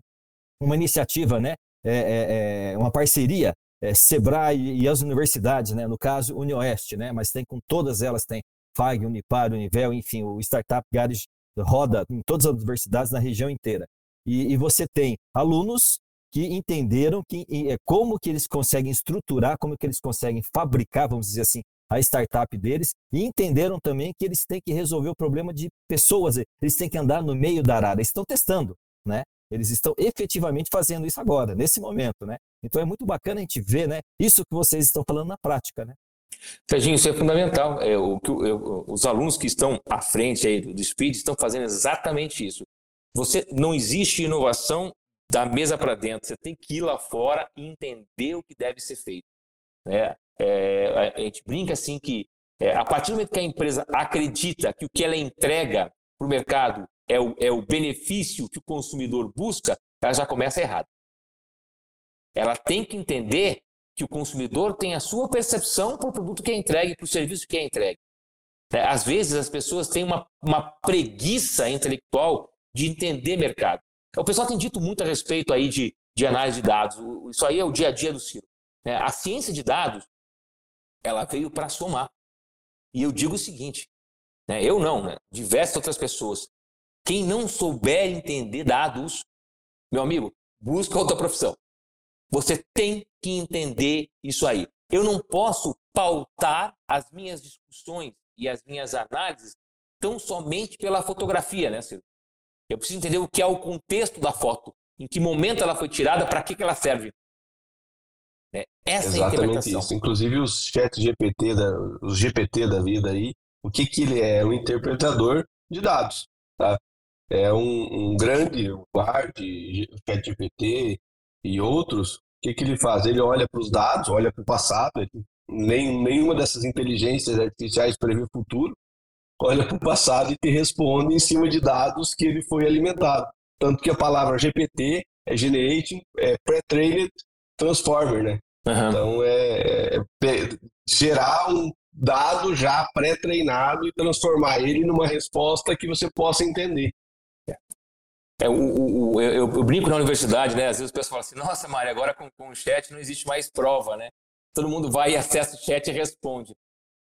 uma iniciativa, né? É, é, é uma parceria, é, Sebrae e as universidades, né? No caso, UniOeste, né? Mas tem com todas elas, tem FAG, Unipar, Univel, enfim, o Startup Garage roda em todas as universidades na região inteira. E, e você tem alunos que entenderam que, e, como que eles conseguem estruturar, como que eles conseguem fabricar, vamos dizer assim, a startup deles, e entenderam também que eles têm que resolver o problema de pessoas, eles têm que andar no meio da arara, eles estão testando, né? Eles estão efetivamente fazendo isso agora, nesse momento, né? Então é muito bacana a gente ver, né? Isso que vocês estão falando na prática, né? Serginho, isso é fundamental. É, o, que os alunos que estão à frente aí do Speed estão fazendo exatamente isso. Você não existe inovação da mesa para dentro. Você tem que ir lá fora e entender o que deve ser feito. Né? É, a gente brinca assim que é, a partir do momento que a empresa acredita que o que ela entrega para o mercado é o, é o benefício que o consumidor busca, ela já começa errado. Ela tem que entender que o consumidor tem a sua percepção para o produto que é entregue, para o serviço que é entregue. É, às vezes as pessoas têm uma, uma preguiça intelectual de entender mercado. O pessoal tem dito muito a respeito aí de, de análise de dados. Isso aí é o dia a dia do Ciro. É, a ciência de dados, ela veio para somar. E eu digo o seguinte, né, eu não, né, diversas outras pessoas, quem não souber entender dados, meu amigo, busca outra profissão. Você tem que entender isso aí. Eu não posso pautar as minhas discussões e as minhas análises tão somente pela fotografia, né, Ciro? Eu preciso entender o que é o contexto da foto, em que momento ela foi tirada, para que, que ela serve. É, essa Exatamente é a interpretação. Isso. Inclusive os chat GPT, da, os GPT da vida aí, o que, que ele é? Um interpretador de dados. Tá? é um, um grande, o Bard, o ChatGPT e outros, que, que ele faz? Ele olha para os dados, olha para o passado, nem, nenhuma dessas inteligências artificiais prevê o futuro, olha para o passado e te responde em cima de dados que ele foi alimentado. Tanto que a palavra GPT é Generating, é Pre-Trained Transformer, né? Uhum. Então, é, é, gerar um dado já pré-treinado e transformar ele numa resposta que você possa entender. É, o, o, eu, eu, brinco na universidade, né? Às vezes o pessoal fala assim, nossa, Mário, agora com, com o chat não existe mais prova, né? Todo mundo vai e acessa o chat e responde.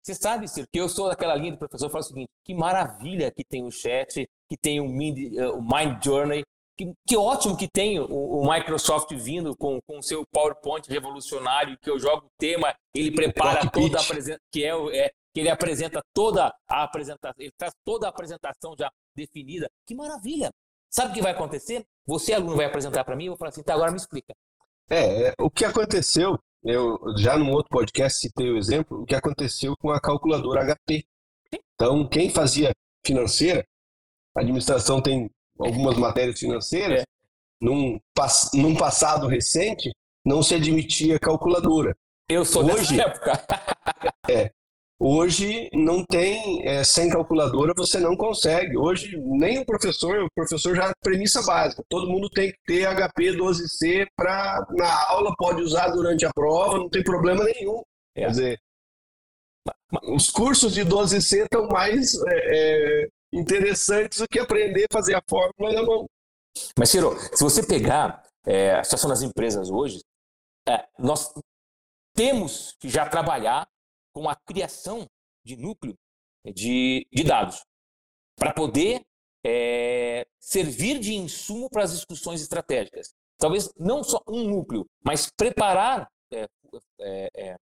Você sabe, Ciro, que eu sou daquela linha de professor, falo o seguinte, que maravilha que tem o chat, que tem o Mind, uh, o Mind Journey, que, que ótimo que tem o, o Microsoft vindo com o seu PowerPoint revolucionário, que eu jogo o tema, ele prepara toda a apresentação, que é, é, que ele apresenta toda a apresentação, ele traz toda a apresentação já definida. Que maravilha! Sabe o que vai acontecer? Você, aluno, vai apresentar para mim e eu vou falar assim, tá, agora me explica. É, é, o que aconteceu, eu já num outro podcast citei o exemplo, o que aconteceu com a calculadora HP. Então, quem fazia financeira, a administração tem algumas matérias financeiras, é. num, num passado recente, não se admitia calculadora. Eu sou Hoje, dessa época. é, Hoje não tem, é, sem calculadora você não consegue. Hoje nem o professor, o professor já premissa básica. Todo mundo tem que ter HP 12C para na aula, pode usar durante a prova, não tem problema nenhum. É. Quer dizer, os cursos de 12C estão mais é, é, interessantes do que aprender a fazer a fórmula na mão. Mas, Ciro, se você pegar é, a situação das empresas hoje, é, nós temos que já trabalhar com a criação de núcleo de, de dados para poder é, servir de insumo para as discussões estratégicas. Talvez não só um núcleo, mas preparar é, é, é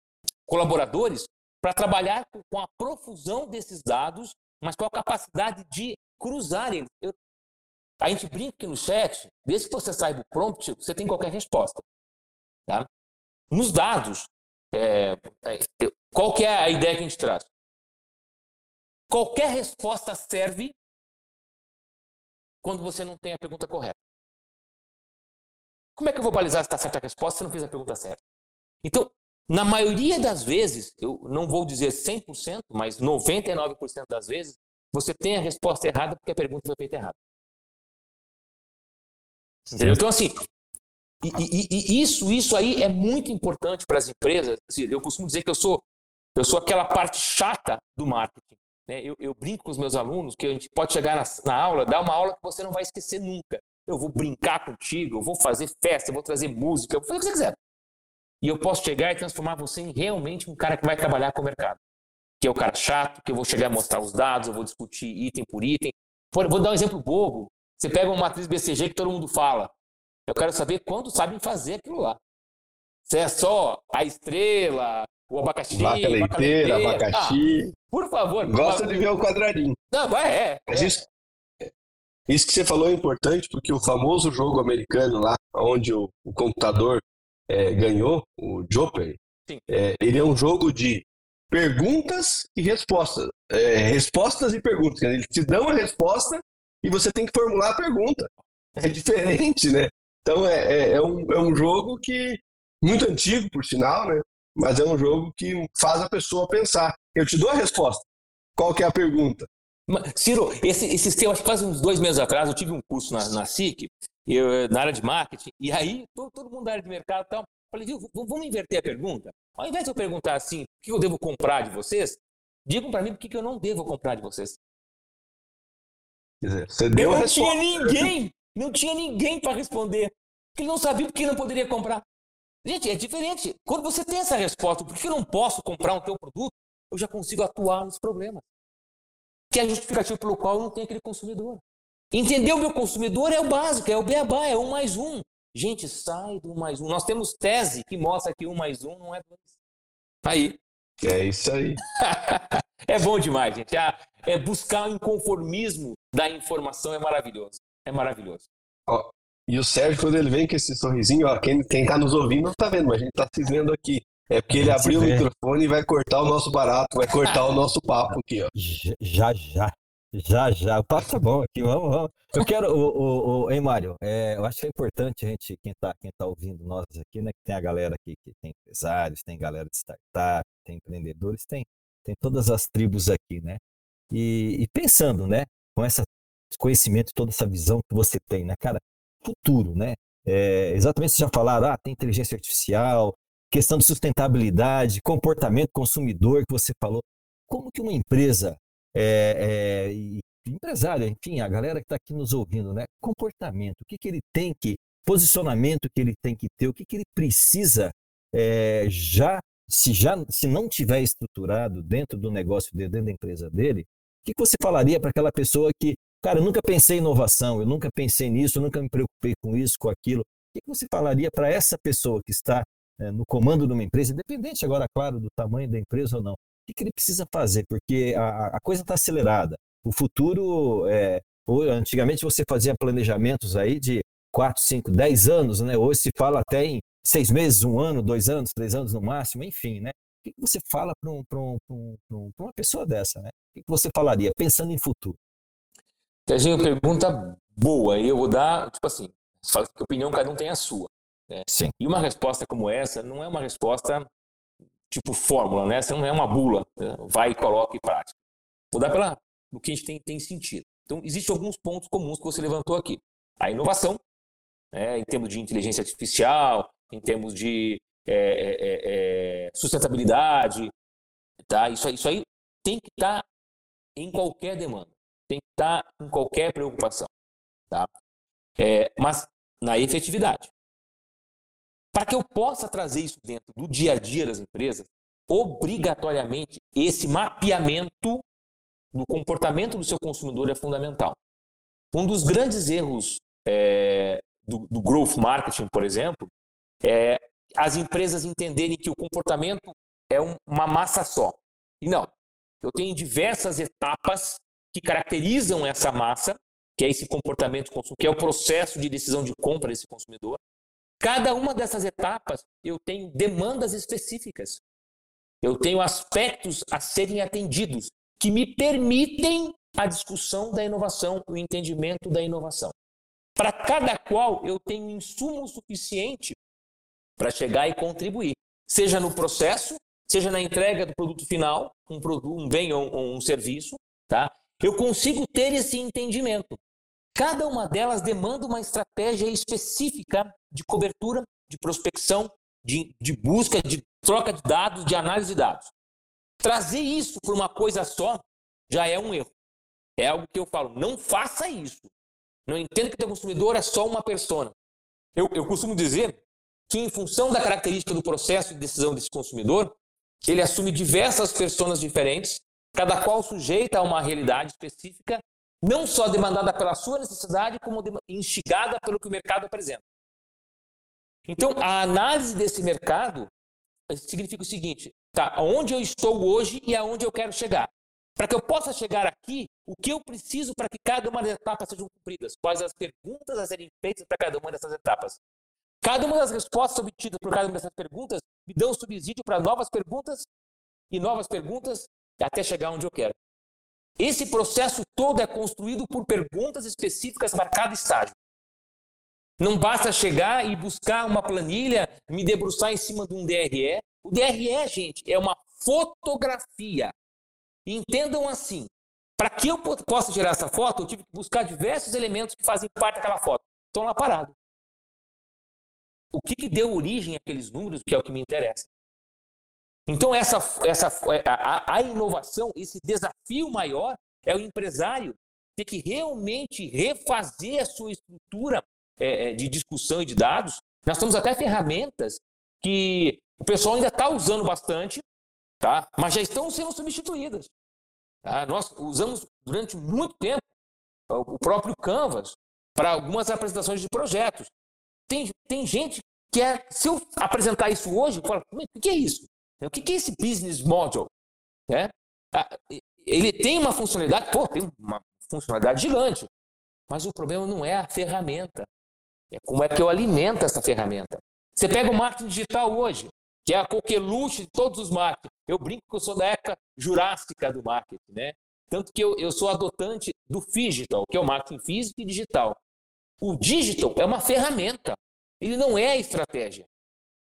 colaboradores para trabalhar com a profusão desses dados, mas com a capacidade de cruzar eles. Eu, a gente brinca aqui no chat, desde que você saiba o prompt, você tem qualquer resposta. Tá? Nos dados, é, é qual que é a ideia que a gente traz? Qualquer resposta serve quando você não tem a pergunta correta. Como é que eu vou balizar se está certa a resposta se não fiz a pergunta certa? Então, na maioria das vezes, eu não vou dizer 100%, mas 99% das vezes, você tem a resposta errada porque a pergunta foi feita errada. Entendeu? Então, assim, e, e, e, isso, isso aí é muito importante para as empresas. Assim, eu costumo dizer que eu sou eu sou aquela parte chata do marketing. Né? Eu, eu, brinco com os meus alunos que a gente pode chegar na, na aula, dar uma aula que você não vai esquecer nunca. Eu vou brincar contigo, eu vou fazer festa, eu vou trazer música, eu vou fazer o que você quiser. E eu posso chegar e transformar você em realmente um cara que vai trabalhar com o mercado. Que é o cara chato, que eu vou chegar a mostrar os dados, eu vou discutir item por item. Vou dar um exemplo bobo. Você pega uma matriz BCG que todo mundo fala. Eu quero saber quantos sabem fazer aquilo lá. Se é só a estrela, o abacaxi. Vaca leiteira, vaca abacaxi. Ah, por favor. Gosta de ver o quadradinho. Não, vai, é. Mas isso, isso que você falou é importante, porque o famoso jogo americano lá, onde o, o computador é, ganhou, o Joper, é, ele é um jogo de perguntas e respostas. É, respostas e perguntas. Eles te dão a resposta e você tem que formular a pergunta. É diferente, né? Então é, é, é, um, é um jogo que muito antigo, por sinal, né? Mas é um jogo que faz a pessoa pensar. Eu te dou a resposta. Qual que é a pergunta? Ciro, esse, esses temas, quase uns dois meses atrás, eu tive um curso na, na SIC, eu, na área de marketing, e aí todo, todo mundo da área de mercado tal, falei, viu, vamos inverter a pergunta? Ao invés de eu perguntar assim, o que eu devo comprar de vocês, digam para mim o que eu não devo comprar de vocês. Quer dizer, você deu eu não tinha ninguém, não tinha ninguém para responder, porque ele não sabia porque não poderia comprar. Gente, é diferente. Quando você tem essa resposta, por que eu não posso comprar um teu produto? Eu já consigo atuar nos problemas. Que é a justificativa pelo qual eu não tenho aquele consumidor. Entender o meu consumidor é o básico, é o beabá, é um mais um. Gente, sai do mais um. Nós temos tese que mostra que um mais um não é dois. Aí. É isso aí. é bom demais, gente. É buscar o inconformismo da informação é maravilhoso. É maravilhoso. Ó, e o Sérgio, quando ele vem com esse sorrisinho, ó, quem, quem tá nos ouvindo não tá vendo, mas a gente tá se vendo aqui. É porque ele abriu o microfone e vai cortar o nosso barato, vai cortar o nosso papo aqui, ó. Já, já. Já, já. O papo tá bom aqui, vamos, vamos. Eu quero, o, o, o, hein, Mário, é, eu acho que é importante a gente, quem tá, quem tá ouvindo nós aqui, né, que tem a galera aqui que tem empresários, tem galera de startup, tem empreendedores, tem, tem todas as tribos aqui, né? E, e pensando, né, com esse conhecimento, toda essa visão que você tem, né, cara, futuro, né? É, exatamente, vocês já falaram, ah, tem inteligência artificial, questão de sustentabilidade, comportamento consumidor que você falou. Como que uma empresa, é, é, empresário, enfim, a galera que está aqui nos ouvindo, né? Comportamento, o que, que ele tem que, posicionamento que ele tem que ter, o que, que ele precisa é, já, se já, se não tiver estruturado dentro do negócio dele, dentro da empresa dele, o que, que você falaria para aquela pessoa que cara, eu nunca pensei em inovação, eu nunca pensei nisso, eu nunca me preocupei com isso, com aquilo. O que você falaria para essa pessoa que está é, no comando de uma empresa, independente agora, claro, do tamanho da empresa ou não? O que, ele precisa fazer? Porque a, a coisa está acelerada. O futuro, é, antigamente você fazia planejamentos aí de 4, 5, 10 anos, né? Hoje se fala até em seis meses, um ano, dois anos, três anos no máximo, enfim, né? O que você fala para um, um, um, uma pessoa dessa, né? O que você falaria, pensando em futuro? Serginho, pergunta boa. E eu vou dar, tipo assim, fala que opinião cada um tem a sua. Né? Sim. E uma resposta como essa não é uma resposta tipo fórmula, né? Essa não é uma bula. Né? Vai e coloca em prática. Vou dar pela, o que a gente tem, tem sentido. Então, existem alguns pontos comuns que você levantou aqui. A inovação, né, em termos de inteligência artificial, em termos de é, é, é, é sustentabilidade, tá? Isso, isso aí tem que estar tá em qualquer demanda, tem que estar em qualquer preocupação, tá? É, mas na efetividade. Para que eu possa trazer isso dentro do dia a dia das empresas, obrigatoriamente esse mapeamento do comportamento do seu consumidor é fundamental. Um dos grandes erros é, do, do growth marketing, por exemplo, é as empresas entenderem que o comportamento é um, uma massa só. E não. Eu tenho diversas etapas que caracterizam essa massa, que é esse comportamento que é o processo de decisão de compra desse consumidor. Cada uma dessas etapas eu tenho demandas específicas. Eu tenho aspectos a serem atendidos que me permitem a discussão da inovação, o entendimento da inovação. Para cada qual eu tenho insumo suficiente para chegar e contribuir, seja no processo, seja na entrega do produto final, um, produto, um bem ou um serviço, tá? Eu consigo ter esse entendimento. Cada uma delas demanda uma estratégia específica de cobertura, de prospecção, de, de busca, de troca de dados, de análise de dados. Trazer isso para uma coisa só já é um erro. É algo que eu falo, não faça isso. Não entenda que o consumidor é só uma persona. Eu, eu costumo dizer que, em função da característica do processo de decisão desse consumidor, ele assume diversas personas diferentes, cada qual sujeita a uma realidade específica, não só demandada pela sua necessidade, como instigada pelo que o mercado apresenta. Então, a análise desse mercado significa o seguinte: tá, onde eu estou hoje e aonde eu quero chegar. Para que eu possa chegar aqui, o que eu preciso para que cada uma das etapas sejam cumpridas? Quais as perguntas a serem feitas para cada uma dessas etapas? Cada uma das respostas obtidas por cada uma dessas perguntas me dão subsídio para novas perguntas e novas perguntas até chegar onde eu quero. Esse processo todo é construído por perguntas específicas para cada estágio. Não basta chegar e buscar uma planilha, me debruçar em cima de um DRE. O DRE, gente, é uma fotografia Entendam assim: para que eu possa gerar essa foto, eu tive que buscar diversos elementos que fazem parte daquela foto. Estão lá parados. O que, que deu origem àqueles números, que é o que me interessa. Então, essa, essa, a, a inovação, esse desafio maior, é o empresário ter que realmente refazer a sua estrutura é, é de discussão e de dados. Nós temos até ferramentas que o pessoal ainda está usando bastante, tá? mas já estão sendo substituídas. Tá? Nós usamos durante muito tempo o próprio Canvas para algumas apresentações de projetos. Tem, tem gente que é, se eu apresentar isso hoje, fala, o que é isso? O que é esse business model? É? Ele tem uma funcionalidade, pô, tem uma funcionalidade gigante, mas o problema não é a ferramenta, é como é que eu alimento essa ferramenta. Você pega o marketing digital hoje, que é a coqueluche de todos os marketing. Eu brinco que eu sou da época jurássica do marketing, né? Tanto que eu, eu sou adotante do digital, que é o marketing físico e digital. O digital é uma ferramenta, ele não é a estratégia.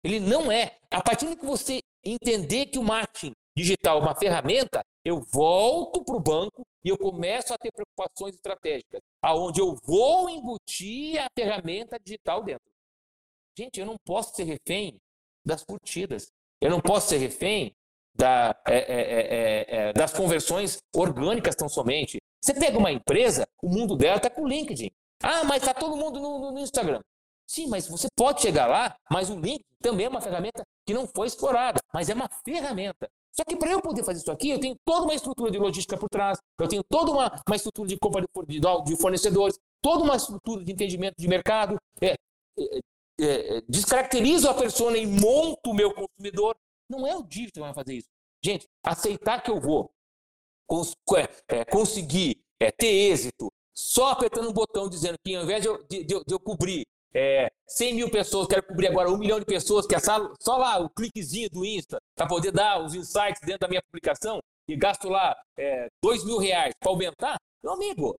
Ele não é. A partir de que você entender que o marketing digital é uma ferramenta, eu volto para o banco e eu começo a ter preocupações estratégicas, aonde eu vou embutir a ferramenta digital dentro. Gente, eu não posso ser refém das curtidas. Eu não posso ser refém da, é é, é, é, é, das conversões orgânicas tão somente. Você pega uma empresa, o mundo dela está com o LinkedIn. Ah, mas está todo mundo no, no, Instagram. Sim, mas você pode chegar lá, mas o LinkedIn também é uma ferramenta que não foi explorada, mas é uma ferramenta. Só que para eu poder fazer isso aqui, eu tenho toda uma estrutura de logística por trás, eu tenho toda uma, uma estrutura de compra de, fornecedores, toda uma estrutura de entendimento de mercado, é, é, é, descaracterizo a persona e monto o meu consumidor. Não é o dígito que vai fazer isso. Gente, aceitar que eu vou cons é, é, conseguir é, ter êxito só apertando um botão dizendo que ao invés de eu, de, de, de eu cobrir é, 100 mil pessoas, quero cobrir agora um milhão de pessoas, que é só lá o cliquezinho do Insta para poder dar os insights dentro da minha publicação e gasto lá é, 2 mil reais para aumentar, meu amigo,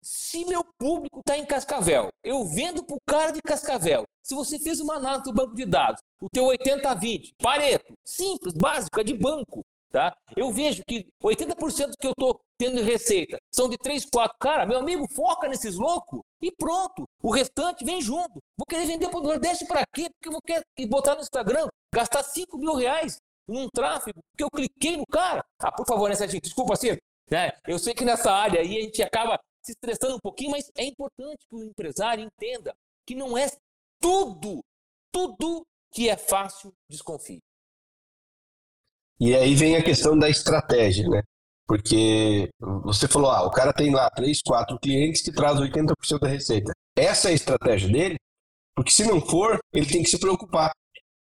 se meu público está em Cascavel, eu vendo para o cara de Cascavel. Se você fez uma análise do banco de dados, o teu 80-20, Pareto, simples, básico, é de banco. Tá? Eu vejo que 80% que eu estou tendo receita são de 3, 4. Cara, meu amigo, foca nesses loucos e pronto. O restante vem junto. Vou querer vender para o Nordeste para quê? Porque eu vou querer botar no Instagram, gastar 5 mil reais num tráfego, porque eu cliquei no cara. Ah, por favor, né, Serginho? Desculpa, Ciro. Né? Eu sei que nessa área aí a gente acaba se estressando um pouquinho, mas é importante que o empresário entenda que não é tudo, tudo que é fácil, desconfie. E aí vem a questão da estratégia, né? Porque você falou, ah, o cara tem lá três, quatro clientes que traz 80% da receita. Essa é a estratégia dele? Porque se não for, ele tem que se preocupar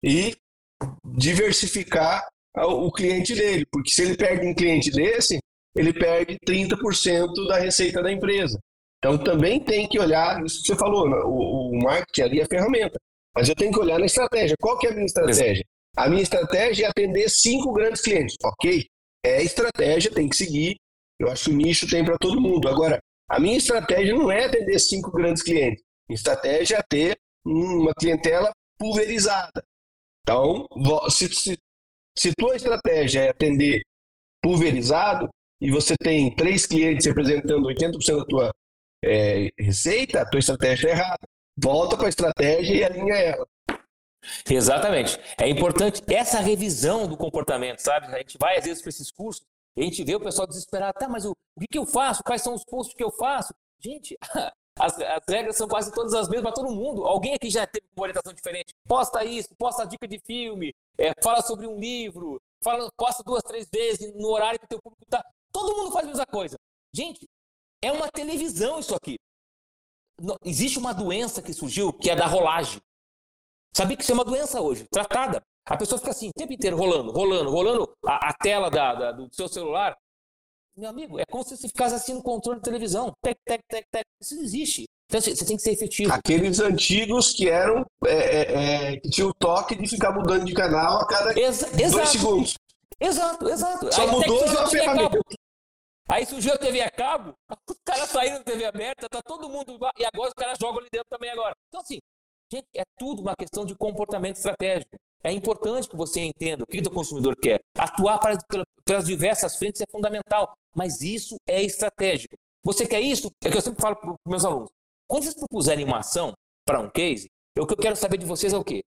e diversificar o cliente dele. Porque se ele perde um cliente desse, ele perde 30% da receita da empresa. Então também tem que olhar, isso que você falou, né? o, o marketing ali é a ferramenta. Mas eu tenho que olhar na estratégia. Qual que é a minha estratégia? A minha estratégia é atender cinco grandes clientes. Ok, é estratégia, tem que seguir. Eu acho que o nicho tem para todo mundo. Agora, a minha estratégia não é atender cinco grandes clientes. Minha estratégia é ter uma clientela pulverizada. Então, se, se, se tua estratégia é atender pulverizado e você tem três clientes representando 80% da tua é, receita, a tua estratégia é errada. Volta para a estratégia e alinha ela. Exatamente. É importante essa revisão do comportamento, sabe? A gente vai às vezes para esses cursos a gente vê o pessoal desesperado. Tá, mas o, o que, que eu faço? Quais são os posts que eu faço? Gente, as, as regras são quase todas as mesmas para todo mundo. Alguém aqui já teve uma orientação diferente. Posta isso, posta dica de filme, é, fala sobre um livro, fala, posta duas, três vezes no horário que o teu público está. Todo mundo faz a mesma coisa. Gente, é uma televisão isso aqui. Existe uma doença que surgiu que é da rolagem. Sabia que isso é uma doença hoje, tratada. A pessoa fica assim, o tempo inteiro rolando, rolando, rolando a, a tela da, da, do seu celular. Meu amigo, é como se você ficasse assim no controle de televisão. Tec, tec, tec, tec. Isso não existe. Então você tem que ser efetivo. Aqueles antigos que eram. É, é, é, que tinham o toque de ficar mudando de canal a cada Exa dois exato. segundos. Exato, exato. Só Aí, mudou a ferramenta. Aí surgiu a TV a cabo, os caras saíram da TV aberta, tá todo mundo. E agora os caras jogam ali dentro também agora. Então, assim, é tudo uma questão de comportamento estratégico. É importante que você entenda o que o consumidor quer. Atuar para, pelas diversas frentes é fundamental, mas isso é estratégico. Você quer isso? É que eu sempre falo para os meus alunos. Quando vocês propuserem uma ação para um case, o que eu quero saber de vocês é o quê?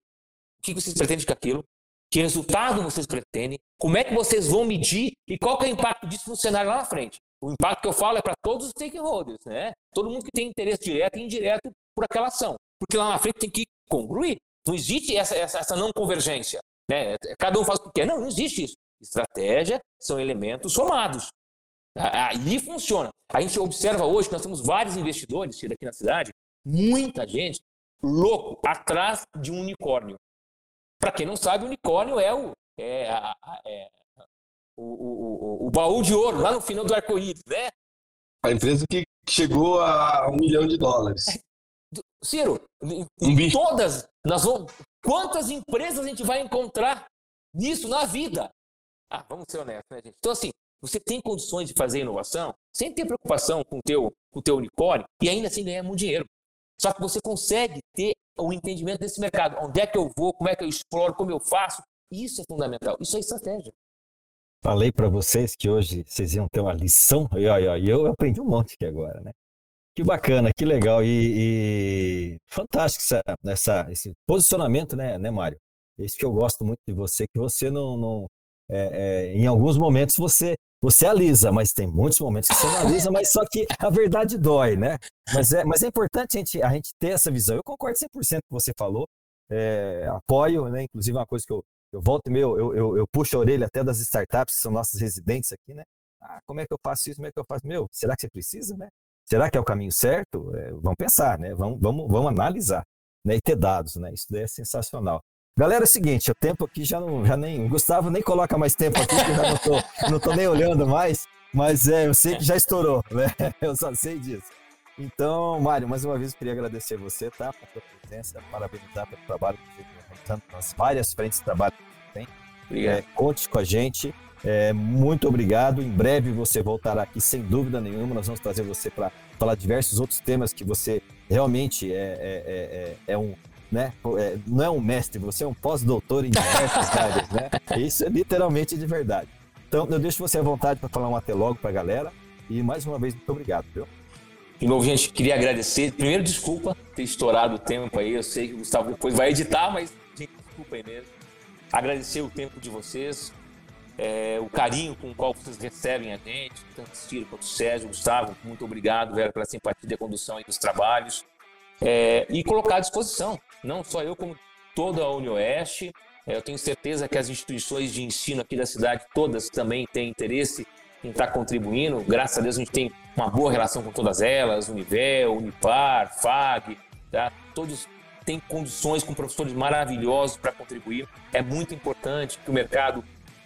O que vocês pretendem com aquilo? Que resultado vocês pretendem? Como é que vocês vão medir? E qual é o impacto disso no cenário lá na frente? O impacto que eu falo é para todos os stakeholders, né? Todo mundo que tem interesse direto e indireto por aquela ação porque lá na frente tem que congruir. Não existe essa, essa, essa não convergência. Né? Cada um faz o que quer. Não, não existe isso. Estratégia são elementos somados. Aí funciona. A gente observa hoje que nós temos vários investidores aqui na cidade, muita gente louco atrás de um unicórnio. Para quem não sabe, o unicórnio é o, é, a, é o, o, o, o, baú de ouro lá no final do arco-íris, né? A empresa que chegou a um milhão de dólares. Ciro, em todas, nós vamos, quantas empresas a gente vai encontrar nisso na vida? Ah, vamos ser honestos, né, gente? Então, assim, você tem condições de fazer inovação sem ter preocupação com o teu, com o teu unicórnio e ainda assim ganhar muito dinheiro. Só que você consegue ter o entendimento desse mercado. Onde é que eu vou, como é que eu exploro, como eu faço. Isso é fundamental. Isso é estratégia. Falei para vocês que hoje vocês iam ter uma lição e, e eu aprendi um monte aqui agora, né? Que bacana, que legal e, e fantástico essa, essa, esse posicionamento, né, né, Mário? Esse que eu gosto muito de você, que você não, não é, é, em alguns momentos você você alisa, mas tem muitos momentos que você não alisa, mas só que a verdade dói, né? Mas é, mas é importante a gente, a gente ter essa visão. Eu concordo 100% com o que você falou, é, apoio, né? Inclusive uma coisa que eu, Eu volto e meu, eu, eu, eu puxo a orelha até das startups, que são nossos residentes aqui, né? Ah, como é que eu faço isso? Como é que eu faço? Meu, será que você precisa, né? Será que é o caminho certo? É, vamos pensar, né? Vamos, vamos, vamos analisar né? e ter dados, né? Isso daí é sensacional. Galera, é o seguinte, o tempo aqui já não, já nem, o Gustavo nem coloca mais tempo aqui, que eu já não tô, não tô nem olhando mais, mas é, eu sei que já estourou, né? Eu só sei disso. Então, Mário, mais uma vez eu queria agradecer você, tá? Pela sua presença, parabenizar pelo trabalho que você tem nas várias frentes de trabalho que você tem. Obrigado. É, conte com a gente. É, muito obrigado. Em breve você voltará aqui, sem dúvida nenhuma. Nós vamos trazer você para falar diversos outros temas que você realmente é, é, é, é um. Né? É, não é um mestre, você é um pós-doutor em diversas áreas. Né? Isso é literalmente de verdade. Então, eu deixo você à vontade para falar um até logo para a galera. E mais uma vez, muito obrigado. Viu? De novo, gente, queria agradecer. Primeiro, desculpa ter estourado o tempo aí. Eu sei que o Gustavo depois vai editar, mas, gente, desculpa aí mesmo. Agradecer o tempo de vocês é, o carinho com o qual vocês recebem a gente, tanto o Ciro quanto o Sérgio, Gustavo, muito obrigado, velho, pela simpatia e condução aí dos trabalhos. É, e colocar à disposição, não só eu, como toda a UniOeste. É, eu tenho certeza que as instituições de ensino aqui da cidade, todas também têm interesse em estar contribuindo. Graças a Deus a gente tem uma boa relação com todas elas, Univel, Unipar, FAG, tá? todos têm condições com professores maravilhosos para contribuir. É muito importante que o mercado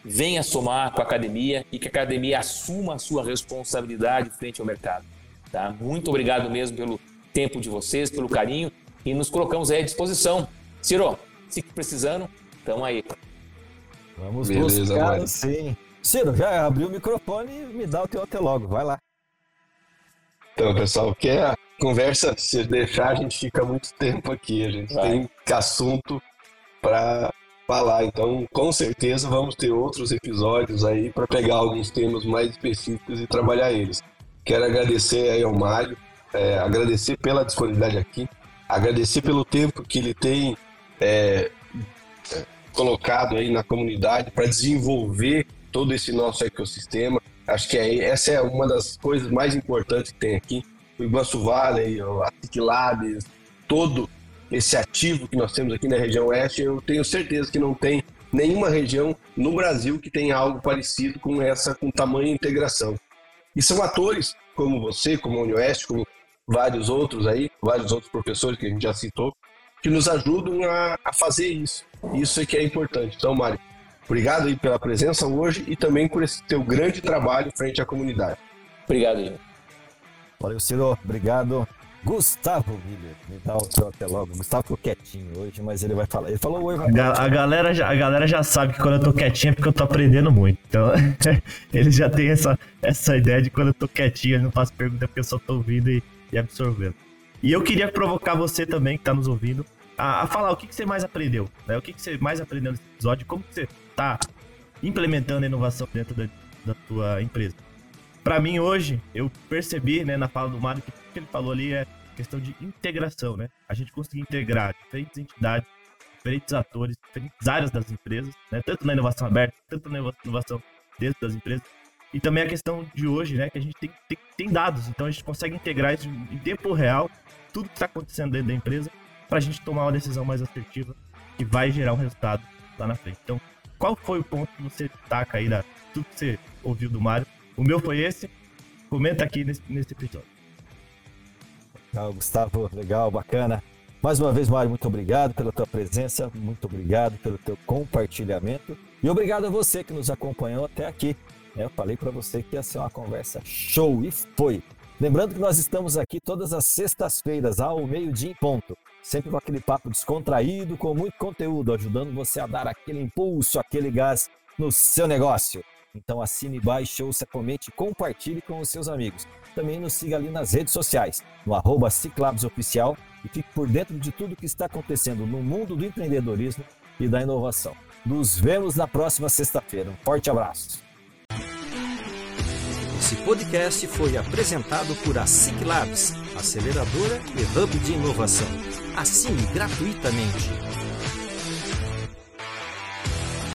venha somar com a academia e que a academia assuma a sua responsabilidade frente ao mercado. Tá? Muito obrigado mesmo pelo tempo de vocês, pelo carinho e nos colocamos aí à disposição. Ciro, se precisando, estamos aí. Vamos Beleza, buscar, sim. Ciro, já abriu o microfone e me dá o teu até logo, vai lá. Então, pessoal, que a conversa, se deixar, a gente fica muito tempo aqui. A gente vai. tem assunto para falar. Então, com certeza, vamos ter outros episódios aí para pegar alguns temas mais específicos e trabalhar eles. Quero agradecer aí ao Mário, é, agradecer pela disponibilidade aqui, agradecer pelo tempo que ele tem é, colocado aí na comunidade para desenvolver todo esse nosso ecossistema. Acho que é, essa é uma das coisas mais importantes que tem aqui. O Iguaçu Valley, a Ciclabs, todo esse ativo que nós temos aqui na região oeste, eu tenho certeza que não tem nenhuma região no Brasil que tenha algo parecido com essa, com tamanha integração. E são atores como você, como a Unioeste, como vários outros aí, vários outros professores que a gente já citou, que nos ajudam a, a fazer isso. Isso é que é importante. Então, Mário, obrigado aí pela presença hoje e também por esse teu grande trabalho frente à comunidade. Obrigado, Ian. Valeu, Ciro. Obrigado. Gustavo Miller, me dá o seu até logo. Gustavo ficou quietinho hoje, mas ele vai falar. Ele falou oi, vai falar. A, galera já, a galera já sabe que quando eu tô quietinho é porque eu tô aprendendo muito. Então, ele já tem essa, essa ideia de quando eu tô quietinho, eu não faço pergunta porque eu só tô ouvindo e, e absorvendo. E eu queria provocar você também, que tá nos ouvindo, a, a falar o que, que você mais aprendeu, né? O que, que você mais aprendeu nesse episódio, como que você tá implementando a inovação dentro da, da tua empresa. Para mim hoje, eu percebi, né, na fala do Mário, que o que ele falou ali é questão de integração, né? A gente conseguir integrar diferentes entidades, diferentes atores, diferentes áreas das empresas, né? Tanto na inovação aberta, tanto na inovação dentro das empresas. E também a questão de hoje, né? Que a gente tem, tem, tem dados, então a gente consegue integrar isso em tempo real, tudo que está acontecendo dentro da empresa, para a gente tomar uma decisão mais assertiva que vai gerar um resultado lá na frente. Então, qual foi o ponto que você taca aí da tudo que você ouviu do Mário? O meu foi esse. Comenta aqui nesse, nesse episódio. Legal, Gustavo, legal, bacana. Mais uma vez, Mário, muito obrigado pela tua presença, muito obrigado pelo teu compartilhamento e obrigado a você que nos acompanhou até aqui. É, eu falei para você que ia ser uma conversa show e foi. Lembrando que nós estamos aqui todas as sextas-feiras, ao meio-dia em ponto. Sempre com aquele papo descontraído, com muito conteúdo, ajudando você a dar aquele impulso, aquele gás no seu negócio. Então assine, baixe, ouça, comente, compartilhe com os seus amigos. Também nos siga ali nas redes sociais, no arroba Oficial e fique por dentro de tudo que está acontecendo no mundo do empreendedorismo e da inovação. Nos vemos na próxima sexta-feira. Um forte abraço. Esse podcast foi apresentado por a Ciclabs, aceleradora e hub de inovação. Assine gratuitamente.